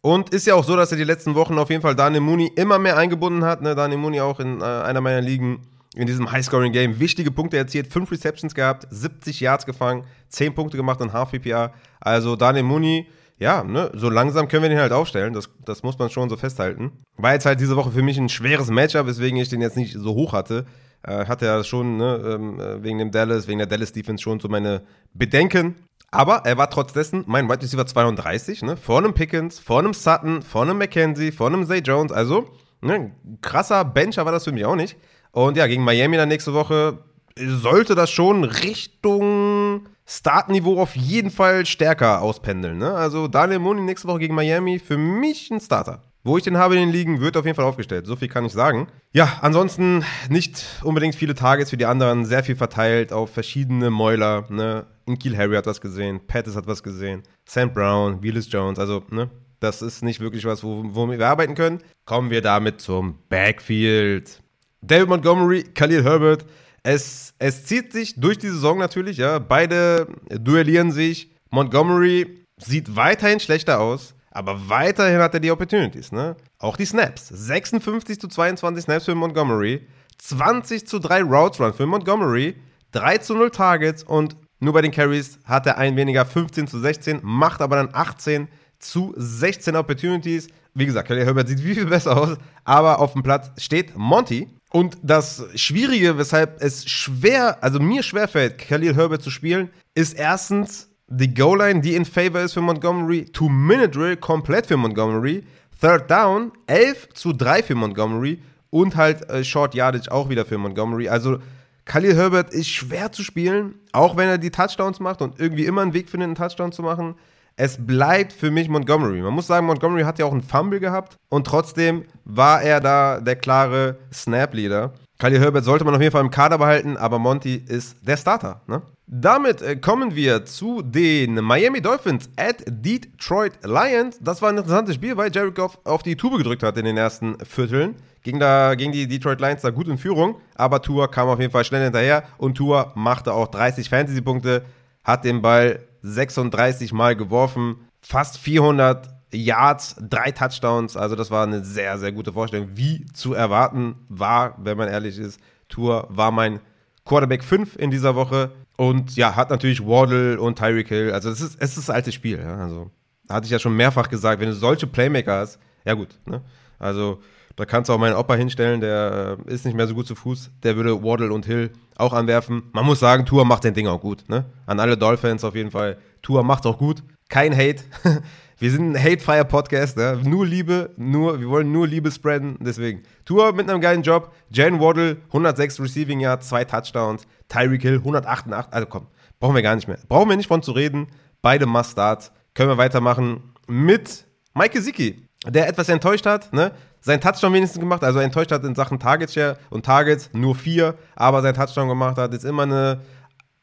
Und ist ja auch so, dass er die letzten Wochen auf jeden Fall Daniel Mooney immer mehr eingebunden hat. Ne? Daniel Mooney auch in äh, einer meiner Ligen in diesem High-Scoring-Game wichtige Punkte erzielt, 5 Receptions gehabt, 70 Yards gefangen, 10 Punkte gemacht in Half PPA. Also Daniel Mooney, ja, ne, so langsam können wir den halt aufstellen. Das, das muss man schon so festhalten. War jetzt halt diese Woche für mich ein schweres Matchup, weswegen ich den jetzt nicht so hoch hatte. Äh, hatte ja schon, ne, ähm, äh, wegen dem Dallas, wegen der Dallas Defense schon so meine Bedenken. Aber er war trotz dessen mein Wide Receiver 32, ne? Vor einem Pickens, vor einem Sutton, vor einem McKenzie, vor einem Zay Jones. Also, ne, krasser Bencher war das für mich auch nicht. Und ja, gegen Miami dann nächste Woche sollte das schon Richtung Startniveau auf jeden Fall stärker auspendeln. Ne? Also Daniel Mooney nächste Woche gegen Miami, für mich ein Starter. Wo ich den habe in den Ligen, wird auf jeden Fall aufgestellt. So viel kann ich sagen. Ja, ansonsten nicht unbedingt viele Targets für die anderen. Sehr viel verteilt auf verschiedene Mäuler. Ne? Inkil Harry hat was gesehen, Pettis hat was gesehen, Sam Brown, Willis Jones, also, ne? Das ist nicht wirklich was, womit wir arbeiten können. Kommen wir damit zum Backfield. David Montgomery, Khalil Herbert. Es, es zieht sich durch die Saison natürlich, ja. Beide duellieren sich. Montgomery sieht weiterhin schlechter aus, aber weiterhin hat er die Opportunities, ne? Auch die Snaps. 56 zu 22 Snaps für Montgomery, 20 zu 3 Routes Run für Montgomery, 3 zu 0 Targets und nur bei den Carries hat er ein weniger 15 zu 16, macht aber dann 18 zu 16 Opportunities. Wie gesagt, Kelly Herbert sieht viel, viel besser aus, aber auf dem Platz steht Monty. Und das Schwierige, weshalb es schwer, also mir schwerfällt, Khalil Herbert zu spielen, ist erstens die Goal-Line, die in favor ist für Montgomery, Two-Minute-Drill komplett für Montgomery, Third Down 11 zu 3 für Montgomery und halt äh, Short Yardage auch wieder für Montgomery. Also Khalil Herbert ist schwer zu spielen, auch wenn er die Touchdowns macht und irgendwie immer einen Weg findet, einen Touchdown zu machen. Es bleibt für mich Montgomery. Man muss sagen, Montgomery hat ja auch einen Fumble gehabt und trotzdem war er da der klare Snap-Leader. Khalil Herbert sollte man auf jeden Fall im Kader behalten, aber Monty ist der Starter. Ne? Damit äh, kommen wir zu den Miami Dolphins at Detroit Lions. Das war ein interessantes Spiel, weil Jared Goff auf die Tube gedrückt hat in den ersten Vierteln. Ging, da, ging die Detroit Lions da gut in Führung, aber Tour kam auf jeden Fall schnell hinterher und Tour machte auch 30 Fantasy-Punkte, hat den Ball 36 Mal geworfen, fast 400 Yards, drei Touchdowns. Also das war eine sehr, sehr gute Vorstellung. Wie zu erwarten war, wenn man ehrlich ist, Tour war mein Quarterback 5 in dieser Woche. Und ja, hat natürlich Waddle und Tyreek Hill. Also es ist, es ist das alte Spiel. Ja? Also hatte ich ja schon mehrfach gesagt, wenn du solche Playmaker hast, ja gut. Ne? Also da kannst du auch meinen Opa hinstellen, der äh, ist nicht mehr so gut zu Fuß. Der würde Waddle und Hill auch anwerfen. Man muss sagen, Tour macht den Ding auch gut. Ne? An alle Dolphins auf jeden Fall. Tour macht auch gut. Kein Hate. Wir sind ein hate-freier Podcast, ja? nur Liebe, nur, wir wollen nur Liebe spreaden, deswegen. Tour mit einem geilen Job, Jane Waddle, 106 Receiving Yards, zwei Touchdowns, Tyreek Hill, 188, also komm, brauchen wir gar nicht mehr. Brauchen wir nicht von zu reden, beide Must-Starts. Können wir weitermachen mit Mike Gesicki, der etwas enttäuscht hat, ne? Sein Touchdown wenigstens gemacht. Also enttäuscht hat in Sachen Target Share und Targets nur vier, aber sein Touchdown gemacht hat. Ist immer eine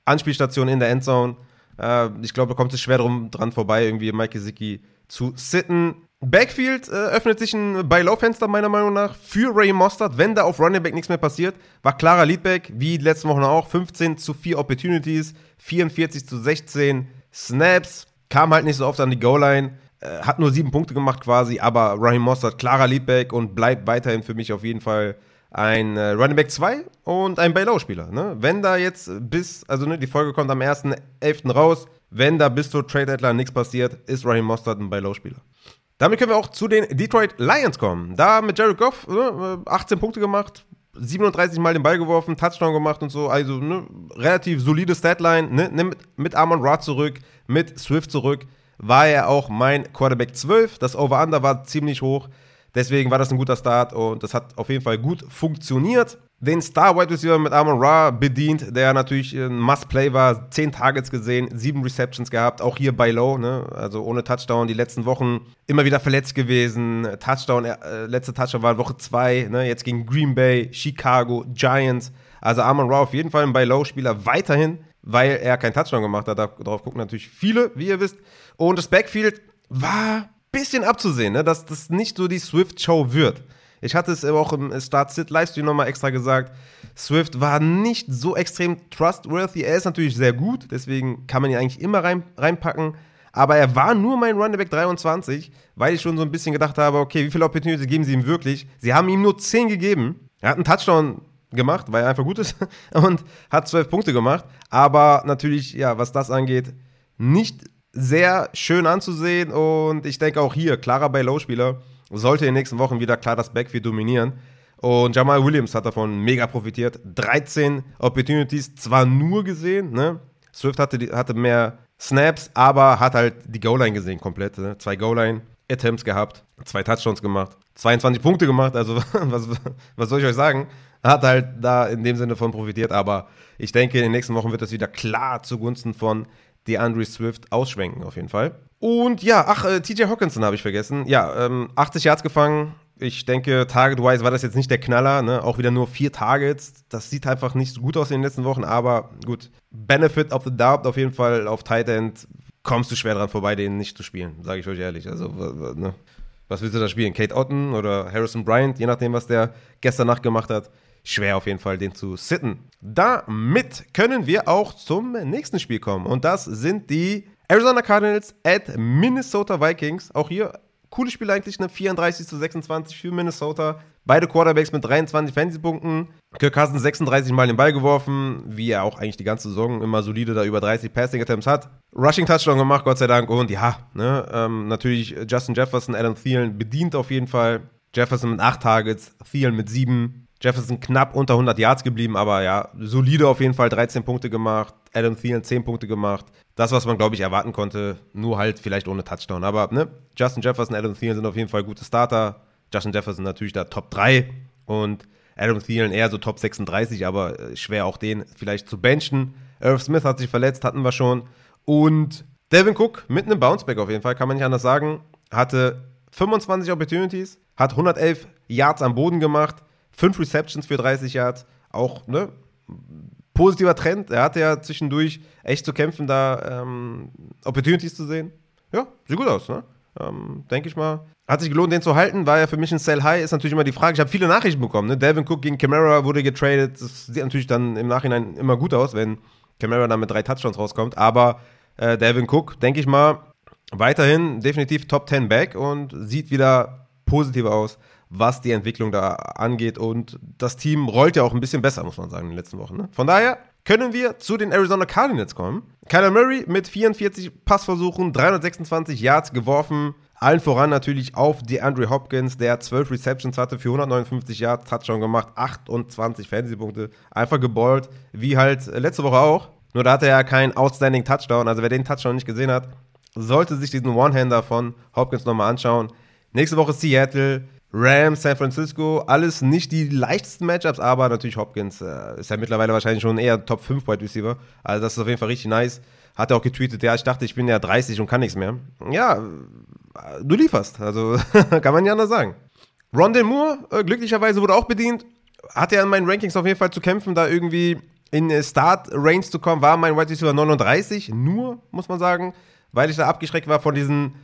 Anspielstation in der Endzone. Äh, ich glaube, da kommt es schwer drum, dran vorbei, irgendwie Mike Gesicki zu sitten. Backfield äh, öffnet sich ein Buy-Low-Fenster meiner Meinung nach für Ray Mostert, wenn da auf Running Back nichts mehr passiert. War klarer Leadback, wie die letzten Wochen auch. 15 zu 4 Opportunities, 44 zu 16 Snaps. Kam halt nicht so oft an die Goal-Line. Äh, hat nur sieben Punkte gemacht quasi, aber Raheem Mostert klarer Leadback und bleibt weiterhin für mich auf jeden Fall ein äh, Running Back 2 und ein Buy-Low-Spieler. Ne? Wenn da jetzt bis, also ne, die Folge kommt am 1.11. raus, wenn da bis zur Trade Deadline nichts passiert, ist Raheem Mostert ein Buy-Low-Spieler. Damit können wir auch zu den Detroit Lions kommen. Da mit Jared Goff ne, 18 Punkte gemacht, 37 Mal den Ball geworfen, Touchdown gemacht und so. Also ne, relativ solide Statline. Ne, ne, mit, mit Amon Ra zurück, mit Swift zurück, war er auch mein Quarterback 12. Das Over-Under war ziemlich hoch. Deswegen war das ein guter Start und das hat auf jeden Fall gut funktioniert. Den Star Wide Receiver mit Amon Ra bedient, der natürlich ein Must-Play war. Zehn Targets gesehen, sieben Receptions gehabt, auch hier bei Low, ne? also ohne Touchdown. Die letzten Wochen immer wieder verletzt gewesen. Touchdown, äh, letzte Touchdown war Woche zwei, ne? jetzt gegen Green Bay, Chicago, Giants. Also Amon Ra auf jeden Fall ein Buy-Low-Spieler weiterhin, weil er keinen Touchdown gemacht hat. Darauf gucken natürlich viele, wie ihr wisst. Und das Backfield war bisschen abzusehen, ne, dass das nicht so die Swift-Show wird. Ich hatte es auch im Start-Sit-Livestream nochmal extra gesagt. Swift war nicht so extrem trustworthy. Er ist natürlich sehr gut, deswegen kann man ihn eigentlich immer rein, reinpacken. Aber er war nur mein Running Back 23, weil ich schon so ein bisschen gedacht habe, okay, wie viele Opportunities geben sie ihm wirklich? Sie haben ihm nur 10 gegeben. Er hat einen Touchdown gemacht, weil er einfach gut ist und hat 12 Punkte gemacht. Aber natürlich, ja, was das angeht, nicht sehr schön anzusehen und ich denke auch hier, klarer bei Low-Spieler, sollte in den nächsten Wochen wieder klar das Backfield dominieren. Und Jamal Williams hat davon mega profitiert. 13 Opportunities, zwar nur gesehen, ne? Swift hatte, hatte mehr Snaps, aber hat halt die Goal-Line gesehen komplett. Ne? Zwei Goal-Line-Attempts gehabt, zwei Touchdowns gemacht, 22 Punkte gemacht, also was, was soll ich euch sagen? Hat halt da in dem Sinne von profitiert, aber ich denke, in den nächsten Wochen wird das wieder klar zugunsten von die Andre Swift ausschwenken, auf jeden Fall. Und ja, ach, äh, TJ Hawkinson habe ich vergessen. Ja, ähm, 80 Yards gefangen. Ich denke, Target-wise war das jetzt nicht der Knaller. Ne? Auch wieder nur vier Targets. Das sieht einfach nicht so gut aus in den letzten Wochen. Aber gut, Benefit of the Doubt auf jeden Fall auf Tight End. Kommst du schwer dran vorbei, den nicht zu spielen, sage ich euch ehrlich. Also, ne? was willst du da spielen? Kate Otten oder Harrison Bryant, je nachdem, was der gestern Nacht gemacht hat schwer auf jeden Fall, den zu sitten. Damit können wir auch zum nächsten Spiel kommen. Und das sind die Arizona Cardinals at Minnesota Vikings. Auch hier cooles Spiel eigentlich, ne? 34 zu 26 für Minnesota. Beide Quarterbacks mit 23 Fantasy-Punkten. Kirk Cousins 36 Mal den Ball geworfen, wie er auch eigentlich die ganze Saison immer solide da über 30 Passing-Attempts hat. Rushing-Touchdown gemacht, Gott sei Dank. Und ja, ne, ähm, natürlich Justin Jefferson, Adam Thielen bedient auf jeden Fall. Jefferson mit 8 Targets, Thielen mit 7. Jefferson knapp unter 100 Yards geblieben, aber ja, solide auf jeden Fall, 13 Punkte gemacht. Adam Thielen 10 Punkte gemacht. Das, was man, glaube ich, erwarten konnte, nur halt vielleicht ohne Touchdown. Aber ne, Justin Jefferson, Adam Thielen sind auf jeden Fall gute Starter. Justin Jefferson natürlich da Top 3 und Adam Thielen eher so Top 36, aber äh, schwer auch den vielleicht zu benchen. Irv Smith hat sich verletzt, hatten wir schon. Und Devin Cook mit einem Bounceback auf jeden Fall, kann man nicht anders sagen. Hatte 25 Opportunities, hat 111 Yards am Boden gemacht Fünf Receptions für 30 Yards, auch ne, positiver Trend. Er hatte ja zwischendurch echt zu kämpfen, da ähm, Opportunities zu sehen. Ja, sieht gut aus, ne? Ähm, Denke ich mal. Hat sich gelohnt, den zu halten. War ja für mich ein Sell High. Ist natürlich immer die Frage. Ich habe viele Nachrichten bekommen. Ne? Devin Cook gegen Camara wurde getradet. Das sieht natürlich dann im Nachhinein immer gut aus, wenn Camara dann mit drei Touchdowns rauskommt. Aber äh, Devin Cook, denke ich mal, weiterhin definitiv Top 10 Back und sieht wieder positiver aus was die Entwicklung da angeht. Und das Team rollt ja auch ein bisschen besser, muss man sagen, in den letzten Wochen. Ne? Von daher können wir zu den Arizona Cardinals kommen. Kyler Murray mit 44 Passversuchen, 326 Yards geworfen. Allen voran natürlich auf DeAndre Hopkins, der 12 Receptions hatte für 159 Yards, Touchdown gemacht, 28 Fantasy-Punkte. Einfach geballt, wie halt letzte Woche auch. Nur da hatte er ja keinen Outstanding Touchdown. Also wer den Touchdown nicht gesehen hat, sollte sich diesen One-Hander von Hopkins nochmal anschauen. Nächste Woche Seattle. Rams, San Francisco, alles nicht die leichtesten Matchups, aber natürlich Hopkins äh, ist ja mittlerweile wahrscheinlich schon eher Top 5 Wide Receiver. Also das ist auf jeden Fall richtig nice. Hat er auch getweetet, ja, ich dachte, ich bin ja 30 und kann nichts mehr. Ja, du lieferst, also kann man ja anders sagen. Rondell Moore, äh, glücklicherweise, wurde auch bedient. Hatte ja in meinen Rankings auf jeden Fall zu kämpfen, da irgendwie in Start-Range zu kommen, war mein Wide Receiver 39, nur, muss man sagen, weil ich da abgeschreckt war von diesen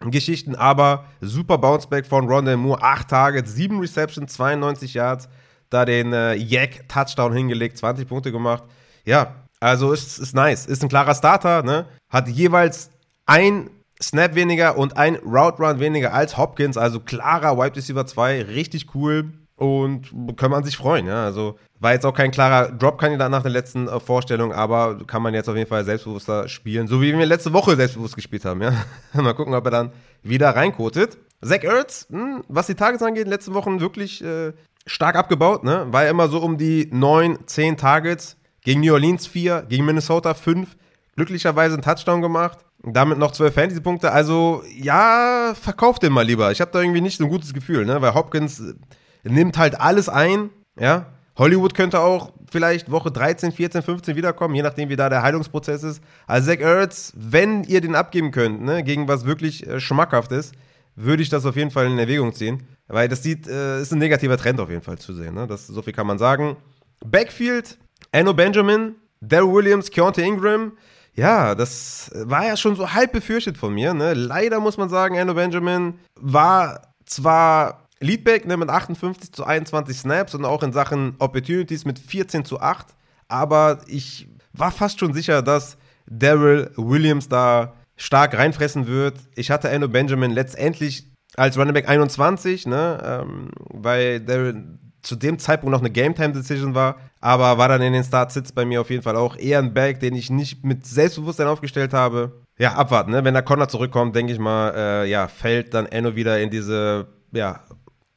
Slot-Wideout-Geschichten, aber super Bounceback von Rondell Moore, 8 Targets, 7 Receptions, 92 Yards, da den äh, Yak-Touchdown hingelegt, 20 Punkte gemacht. Ja, also ist, ist nice, ist ein klarer Starter, ne? hat jeweils ein Snap weniger und ein Route Run weniger als Hopkins, also klarer Wide Receiver 2, richtig cool und kann man sich freuen. Ja? Also war jetzt auch kein klarer Drop-Kandidat nach der letzten äh, Vorstellung, aber kann man jetzt auf jeden Fall selbstbewusster spielen, so wie wir letzte Woche selbstbewusst gespielt haben. Ja? Mal gucken, ob er dann wieder reinkotet. Zach Ertz, mh, hm, was die Targets angeht, letzten Wochen wirklich äh, stark abgebaut. Ne? War ja immer so um die 9, 10 Targets. Gegen New Orleans 4, gegen Minnesota 5. Glücklicherweise einen Touchdown gemacht. Damit noch 12 Fantasy-Punkte. Also, ja, verkauft den mal lieber. Ich habe da irgendwie nicht so ein gutes Gefühl, ne? weil Hopkins nimmt halt alles ein. Ja, Hollywood könnte auch vielleicht Woche 13, 14, 15 wiederkommen, je nachdem, wie da der Heilungsprozess ist. Also Zach Ertz, wenn ihr den abgeben könnt, ne, gegen was wirklich äh, schmackhaft ist, würde ich das auf jeden Fall in Erwägung ziehen. Weil das sieht, äh, ist ein negativer Trend auf jeden Fall zu sehen. Ne? Das, so viel kann man sagen. Backfield, Anno Benjamin, Daryl Williams, Keontae Ingram. Ja, das war ja schon so halb befürchtet von mir. Ne? Leider muss man sagen, Anno Benjamin war zwar Leadback ne, mit 58 zu 21 Snaps und auch in Sachen Opportunities mit 14 zu 8. Aber ich war fast schon sicher, dass Daryl Williams da stark reinfressen wird. Ich hatte Anno Benjamin letztendlich als Running Back 21, ne, ähm, weil Daryl zu dem Zeitpunkt noch eine Game-Time-Decision war, aber war dann in den Start-Sits bei mir auf jeden Fall auch eher ein Back, den ich nicht mit Selbstbewusstsein aufgestellt habe. Ja, abwarten, ne? wenn der Connor zurückkommt, denke ich mal, äh, ja, fällt dann Enno wieder in diese, ja,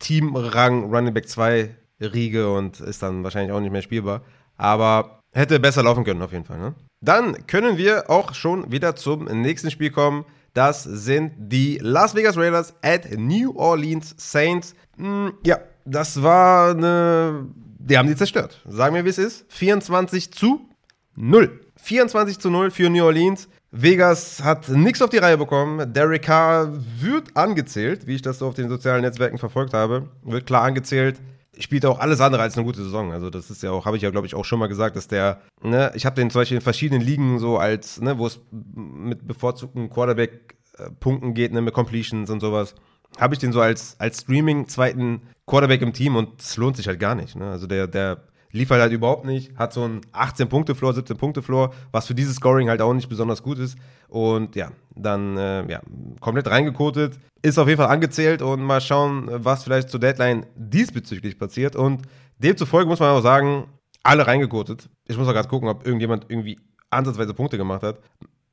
Teamrang Running Back 2 Riege und ist dann wahrscheinlich auch nicht mehr spielbar. Aber hätte besser laufen können, auf jeden Fall. Ne? Dann können wir auch schon wieder zum nächsten Spiel kommen. Das sind die Las Vegas Raiders at New Orleans Saints. Hm, ja, das war eine. Die haben die zerstört. Sagen wir, wie es ist. 24 zu 0. 24 zu 0 für New Orleans. Vegas hat nichts auf die Reihe bekommen. Derek Carr wird angezählt, wie ich das so auf den sozialen Netzwerken verfolgt habe. Wird klar angezählt. Spielt auch alles andere als eine gute Saison. Also, das ist ja auch, habe ich ja, glaube ich, auch schon mal gesagt, dass der, ne, ich habe den zum Beispiel in verschiedenen Ligen so als, ne, wo es mit bevorzugten Quarterback-Punkten geht, ne, mit Completions und sowas, habe ich den so als, als Streaming-zweiten Quarterback im Team und es lohnt sich halt gar nicht. Ne? Also, der, der liefert halt überhaupt nicht, hat so einen 18-Punkte-Floor, 17-Punkte-Floor, was für dieses Scoring halt auch nicht besonders gut ist. Und ja, dann äh, ja, komplett reingekotet, ist auf jeden Fall angezählt und mal schauen, was vielleicht zur Deadline diesbezüglich passiert. Und demzufolge muss man auch sagen, alle reingekotet. Ich muss auch gerade gucken, ob irgendjemand irgendwie ansatzweise Punkte gemacht hat.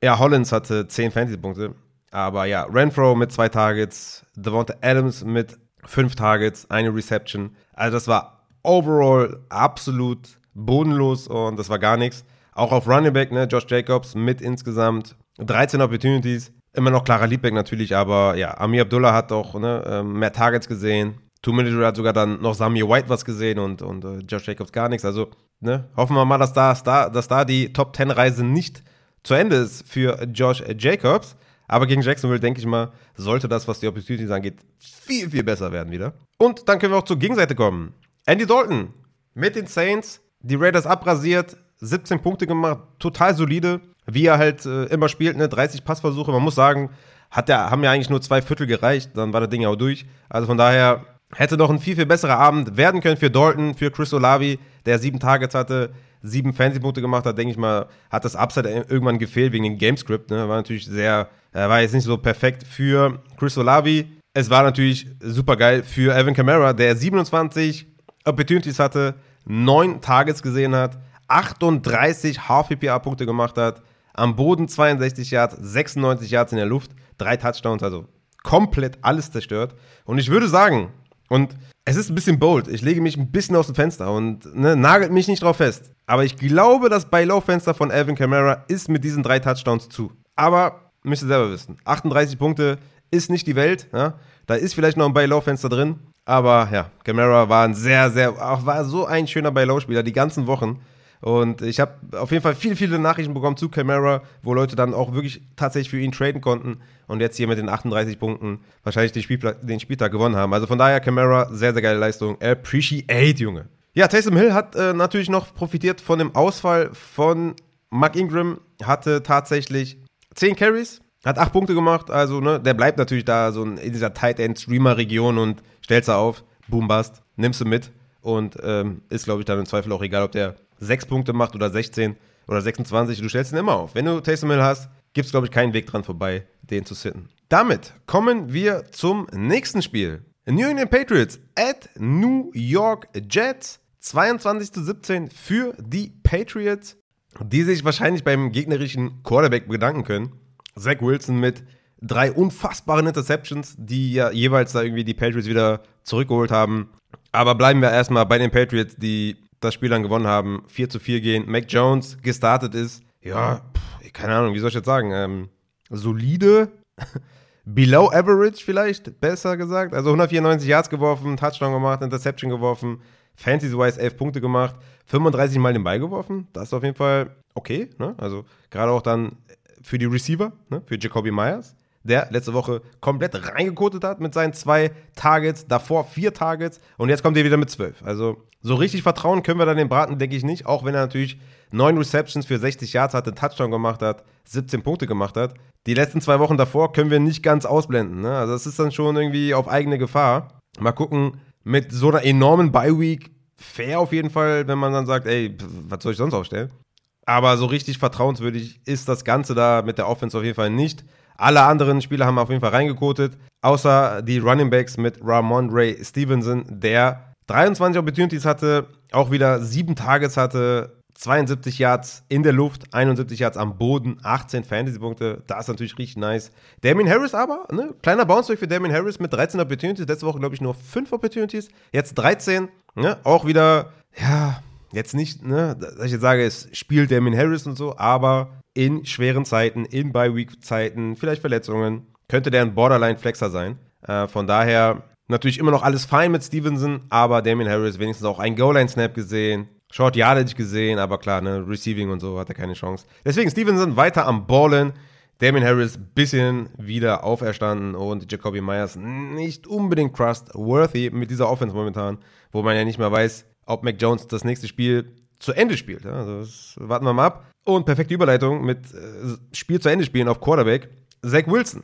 Ja, Hollins hatte 10 Fantasy-Punkte. Aber ja, Renfro mit zwei Targets, Devonta Adams mit fünf Targets, eine Reception. Also das war overall absolut bodenlos und das war gar nichts. Auch auf Running Back, ne, Josh Jacobs mit insgesamt 13 Opportunities. Immer noch klarer Leadback natürlich, aber ja, Amir Abdullah hat auch ne, ähm, mehr Targets gesehen. Two Minute hat sogar dann noch Samir White was gesehen und, und uh, Josh Jacobs gar nichts. Also ne, hoffen wir mal, dass da, dass da die Top 10 Reise nicht zu Ende ist für Josh Jacobs. Aber gegen Jacksonville, denke ich mal, sollte das, was die Opportunities angeht, viel, viel besser werden wieder. Und dann können wir auch zur Gegenseite kommen. Andy Dalton mit den Saints, die Raiders abrasiert, 17 Punkte gemacht, total solide, wie er halt äh, immer spielt, ne? 30 Passversuche. Man muss sagen, hat der, haben ja eigentlich nur zwei Viertel gereicht, dann war das Ding ja auch durch. Also von daher hätte noch ein viel, viel besserer Abend werden können für Dalton, für Chris Olavi, der sieben Targets hatte, sieben Fantasy-Punkte gemacht hat, denke ich mal, hat das Upside irgendwann gefehlt wegen dem Gamescript. Ne? War natürlich sehr, äh, war jetzt nicht so perfekt für Chris Olavi. Es war natürlich super geil für Evan Kamara, der 27 Opportunities hatte, neun Targets gesehen hat, 38 Half-PPA-Punkte gemacht hat, am Boden 62 Yards, 96 Yards in der Luft, drei Touchdowns, also komplett alles zerstört. Und ich würde sagen, und es ist ein bisschen bold, ich lege mich ein bisschen aus dem Fenster und ne, nagelt mich nicht drauf fest. Aber ich glaube, das Buy-Low-Fenster von Alvin Kamara ist mit diesen drei Touchdowns zu. Aber müsst ihr selber wissen, 38 Punkte ist nicht die Welt. Ja? Da ist vielleicht noch ein Buy-Low-Fenster drin. Aber ja, Camara war ein sehr, sehr, auch war so ein schöner Buy-Low-Spieler die ganzen Wochen. Und ich habe auf jeden Fall viele, viele Nachrichten bekommen zu Camara, wo Leute dann auch wirklich tatsächlich für ihn traden konnten und jetzt hier mit den 38 Punkten wahrscheinlich den, Spielpla den Spieltag gewonnen haben. Also von daher Camara, sehr, sehr geile Leistung. Appreciate, Junge. Ja, Taysom Hill hat äh, natürlich noch profitiert von dem Ausfall von Mark Ingram, hatte tatsächlich 10 Carries, hat 8 Punkte gemacht, also ne, der bleibt natürlich da so in dieser Tight End Streamer Region und stellt sie auf, boom bust, nimmst du mit und ähm, ist glaube ich dann im Zweifel auch egal, ob der 6 Punkte macht oder 16 oder 26, du stellst ihn immer auf. Wenn du Taysom Hill hast, gibt es glaube ich keinen Weg dran vorbei, den zu sitten. Damit kommen wir zum nächsten Spiel. New England Patriots at New York Jets. 22.17 für die Patriots, die sich wahrscheinlich beim gegnerischen Quarterback bedanken können. Zach Wilson mit drei unfassbaren Interceptions, die ja jeweils da irgendwie die Patriots wieder zurückgeholt haben. Aber bleiben wir erstmal bei den Patriots, die das Spiel dann gewonnen haben, 4 zu 4 gehen. Mac Jones gestartet ist, ja, pff, keine Ahnung, wie soll ich jetzt sagen, ähm, solide, below average vielleicht, besser gesagt. Also 194 Yards geworfen, Touchdown gemacht, Interception geworfen, Fantasy-wise 11 Punkte gemacht, 35 Mal den Ball geworfen. Das ist auf jeden Fall okay. Ne? Also gerade auch dann für die Receiver, ne? für Jacoby Myers, der letzte Woche komplett reingekotet hat mit seinen zwei Targets, davor vier Targets und jetzt kommt er wieder mit zwölf. Also so richtig vertrauen können wir dann dem Braten, denke ich nicht, auch wenn er natürlich neun Receptions für 60 Yards hatte, Touchdown gemacht hat, 17 Punkte gemacht hat. Die letzten zwei Wochen davor können wir nicht ganz ausblenden. Ne? Also das ist dann schon irgendwie auf eigene Gefahr. Mal gucken, mit so einer enormen Bye-Week fair auf jeden Fall, wenn man dann sagt, ey, was soll ich sonst aufstellen? Aber so richtig vertrauenswürdig ist das Ganze da mit der Offense auf jeden Fall nicht. Alle anderen Spieler haben auf jeden Fall reingekotet, außer die Running Backs mit Ramon Ray Stevenson, der 23 Opportunities hatte, auch wieder sieben Targets hatte, 72 Yards in der Luft, 71 Yards am Boden, 18 Fantasy-Punkte. Das ist natürlich richtig nice. Damien Harris aber, ne? kleiner Bounce für Damien Harris mit 13 Opportunities. Letzte Woche, glaube ich, nur 5 Opportunities. Jetzt 13. Ne? Auch wieder, ja, jetzt nicht, ne, dass ich jetzt sage, es spielt Damien Harris und so, aber in schweren Zeiten, in Bye-Week-Zeiten, vielleicht Verletzungen, könnte der ein Borderline-Flexer sein. Äh, von daher natürlich immer noch alles fein mit Stevenson, aber Damien Harris wenigstens auch einen Goal-Line-Snap gesehen. Short Yardage gesehen, aber klar, ne, Receiving und so hat er keine Chance. Deswegen Stevenson weiter am Ballen. Damien Harris bisschen wieder auferstanden und Jacoby Myers nicht unbedingt trustworthy mit dieser Offense momentan, wo man ja nicht mehr weiß, ob Mac Jones das nächste Spiel zu Ende spielt. Also das warten wir mal ab. Und perfekte Überleitung mit äh, Spiel zu Ende spielen auf Quarterback. Zach Wilson.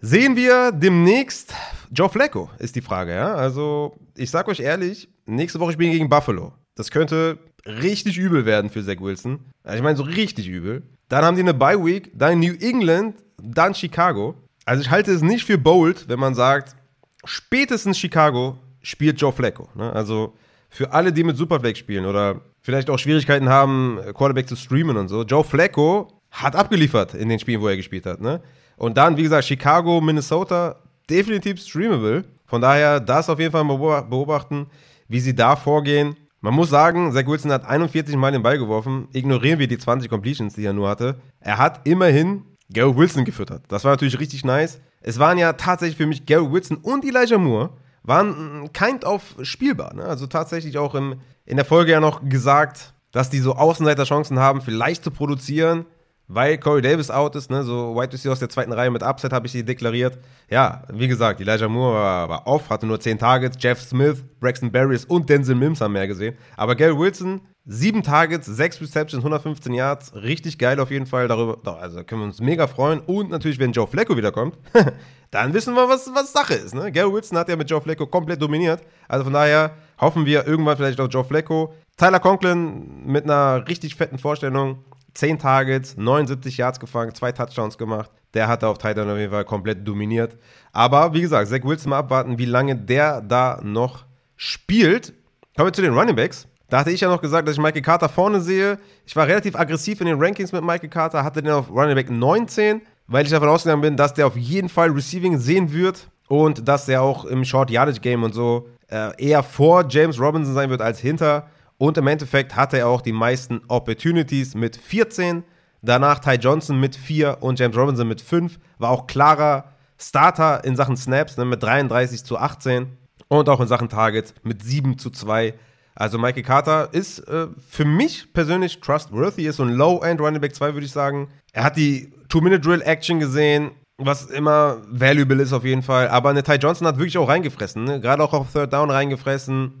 Sehen wir demnächst Joe Flacco, ist die Frage, ja? Also, ich sag euch ehrlich, nächste Woche spielen gegen Buffalo. Das könnte richtig übel werden für Zach Wilson. Ich meine, so richtig übel. Dann haben die eine Bye Week, dann New England, dann Chicago. Also ich halte es nicht für bold, wenn man sagt, spätestens Chicago spielt Joe Flacco. Ne? Also für alle, die mit Superflex spielen oder vielleicht auch Schwierigkeiten haben, Quarterback zu streamen und so. Joe Flacco hat abgeliefert in den Spielen, wo er gespielt hat. Ne? Und dann, wie gesagt, Chicago, Minnesota, definitiv streamable. Von daher, das auf jeden Fall beobachten, wie sie da vorgehen. Man muss sagen, Zach Wilson hat 41 Mal den Ball geworfen. Ignorieren wir die 20 Completions, die er nur hatte. Er hat immerhin Gary Wilson gefüttert. Das war natürlich richtig nice. Es waren ja tatsächlich für mich Gary Wilson und Elijah Moore waren kind of spielbar. Ne? Also tatsächlich auch im, in der Folge ja noch gesagt, dass die so Außenseiterchancen haben, vielleicht zu produzieren weil Corey Davis out ist, ne, so White Receiver aus der zweiten Reihe mit Upset habe ich sie deklariert. Ja, wie gesagt, Elijah Moore war, war off, hatte nur 10 Targets, Jeff Smith, Braxton Barriers und Denzel Mims haben mehr gesehen. Aber Gary Wilson, 7 Targets, 6 Receptions, 115 Yards, richtig geil auf jeden Fall. Darüber, also können wir uns mega freuen. Und natürlich, wenn Joe Flacco wiederkommt, dann wissen wir, was, was Sache ist. Ne? Gary Wilson hat ja mit Joe Flacco komplett dominiert. Also von daher hoffen wir irgendwann vielleicht auch Joe Flacco. Tyler Conklin mit einer richtig fetten Vorstellung 10 Targets, 79 Yards gefangen, zwei Touchdowns gemacht. Der hat auf Titan auf jeden Fall komplett dominiert. Aber wie gesagt, Zach Wilson mal abwarten, wie lange der da noch spielt. Kommen wir zu den Running Backs. Da hatte ich ja noch gesagt, dass ich Michael Carter vorne sehe. Ich war relativ aggressiv in den Rankings mit Michael Carter, hatte den auf Running Back 19, weil ich davon ausgegangen bin, dass der auf jeden Fall Receiving sehen wird und dass der auch im Short Yardage Game und so äh, eher vor James Robinson sein wird als hinter. Und im Endeffekt hatte er auch die meisten Opportunities mit 14. Danach Ty Johnson mit 4 und James Robinson mit 5. War auch klarer Starter in Sachen Snaps ne, mit 33 zu 18. Und auch in Sachen Targets mit 7 zu 2. Also Michael Carter ist äh, für mich persönlich trustworthy, ist so ein Low-End Running Back 2, würde ich sagen. Er hat die Two-Minute-Drill-Action gesehen, was immer valuable ist auf jeden Fall. Aber eine Ty Johnson hat wirklich auch reingefressen, ne? gerade auch auf Third Down reingefressen.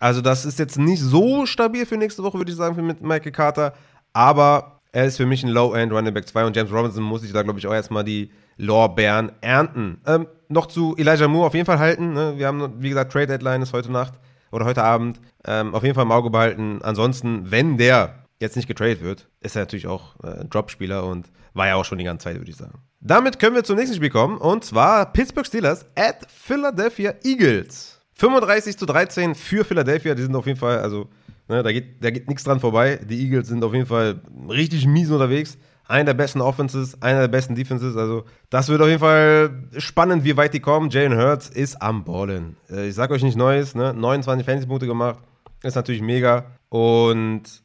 Also das ist jetzt nicht so stabil für nächste Woche, würde ich sagen, für mit Michael Carter. Aber er ist für mich ein Low-End Running Back 2 und James Robinson muss ich da, glaube ich, auch erstmal die Lorbeeren ernten. Ähm, noch zu Elijah Moore auf jeden Fall halten. Ne? Wir haben, wie gesagt, Trade Deadline ist heute Nacht oder heute Abend. Ähm, auf jeden Fall im Auge behalten. Ansonsten, wenn der jetzt nicht getradet wird, ist er natürlich auch äh, Dropspieler und war ja auch schon die ganze Zeit, würde ich sagen. Damit können wir zum nächsten Spiel kommen und zwar Pittsburgh Steelers at Philadelphia Eagles. 35 zu 13 für Philadelphia, die sind auf jeden Fall, also ne, da geht, da geht nichts dran vorbei. Die Eagles sind auf jeden Fall richtig mies unterwegs. Einer der besten Offenses, einer der besten Defenses. Also, das wird auf jeden Fall spannend, wie weit die kommen. Jalen Hurts ist am Ballen. Äh, ich sag euch nicht Neues, ne? 29 Fantasy-Punkte gemacht. Ist natürlich mega. Und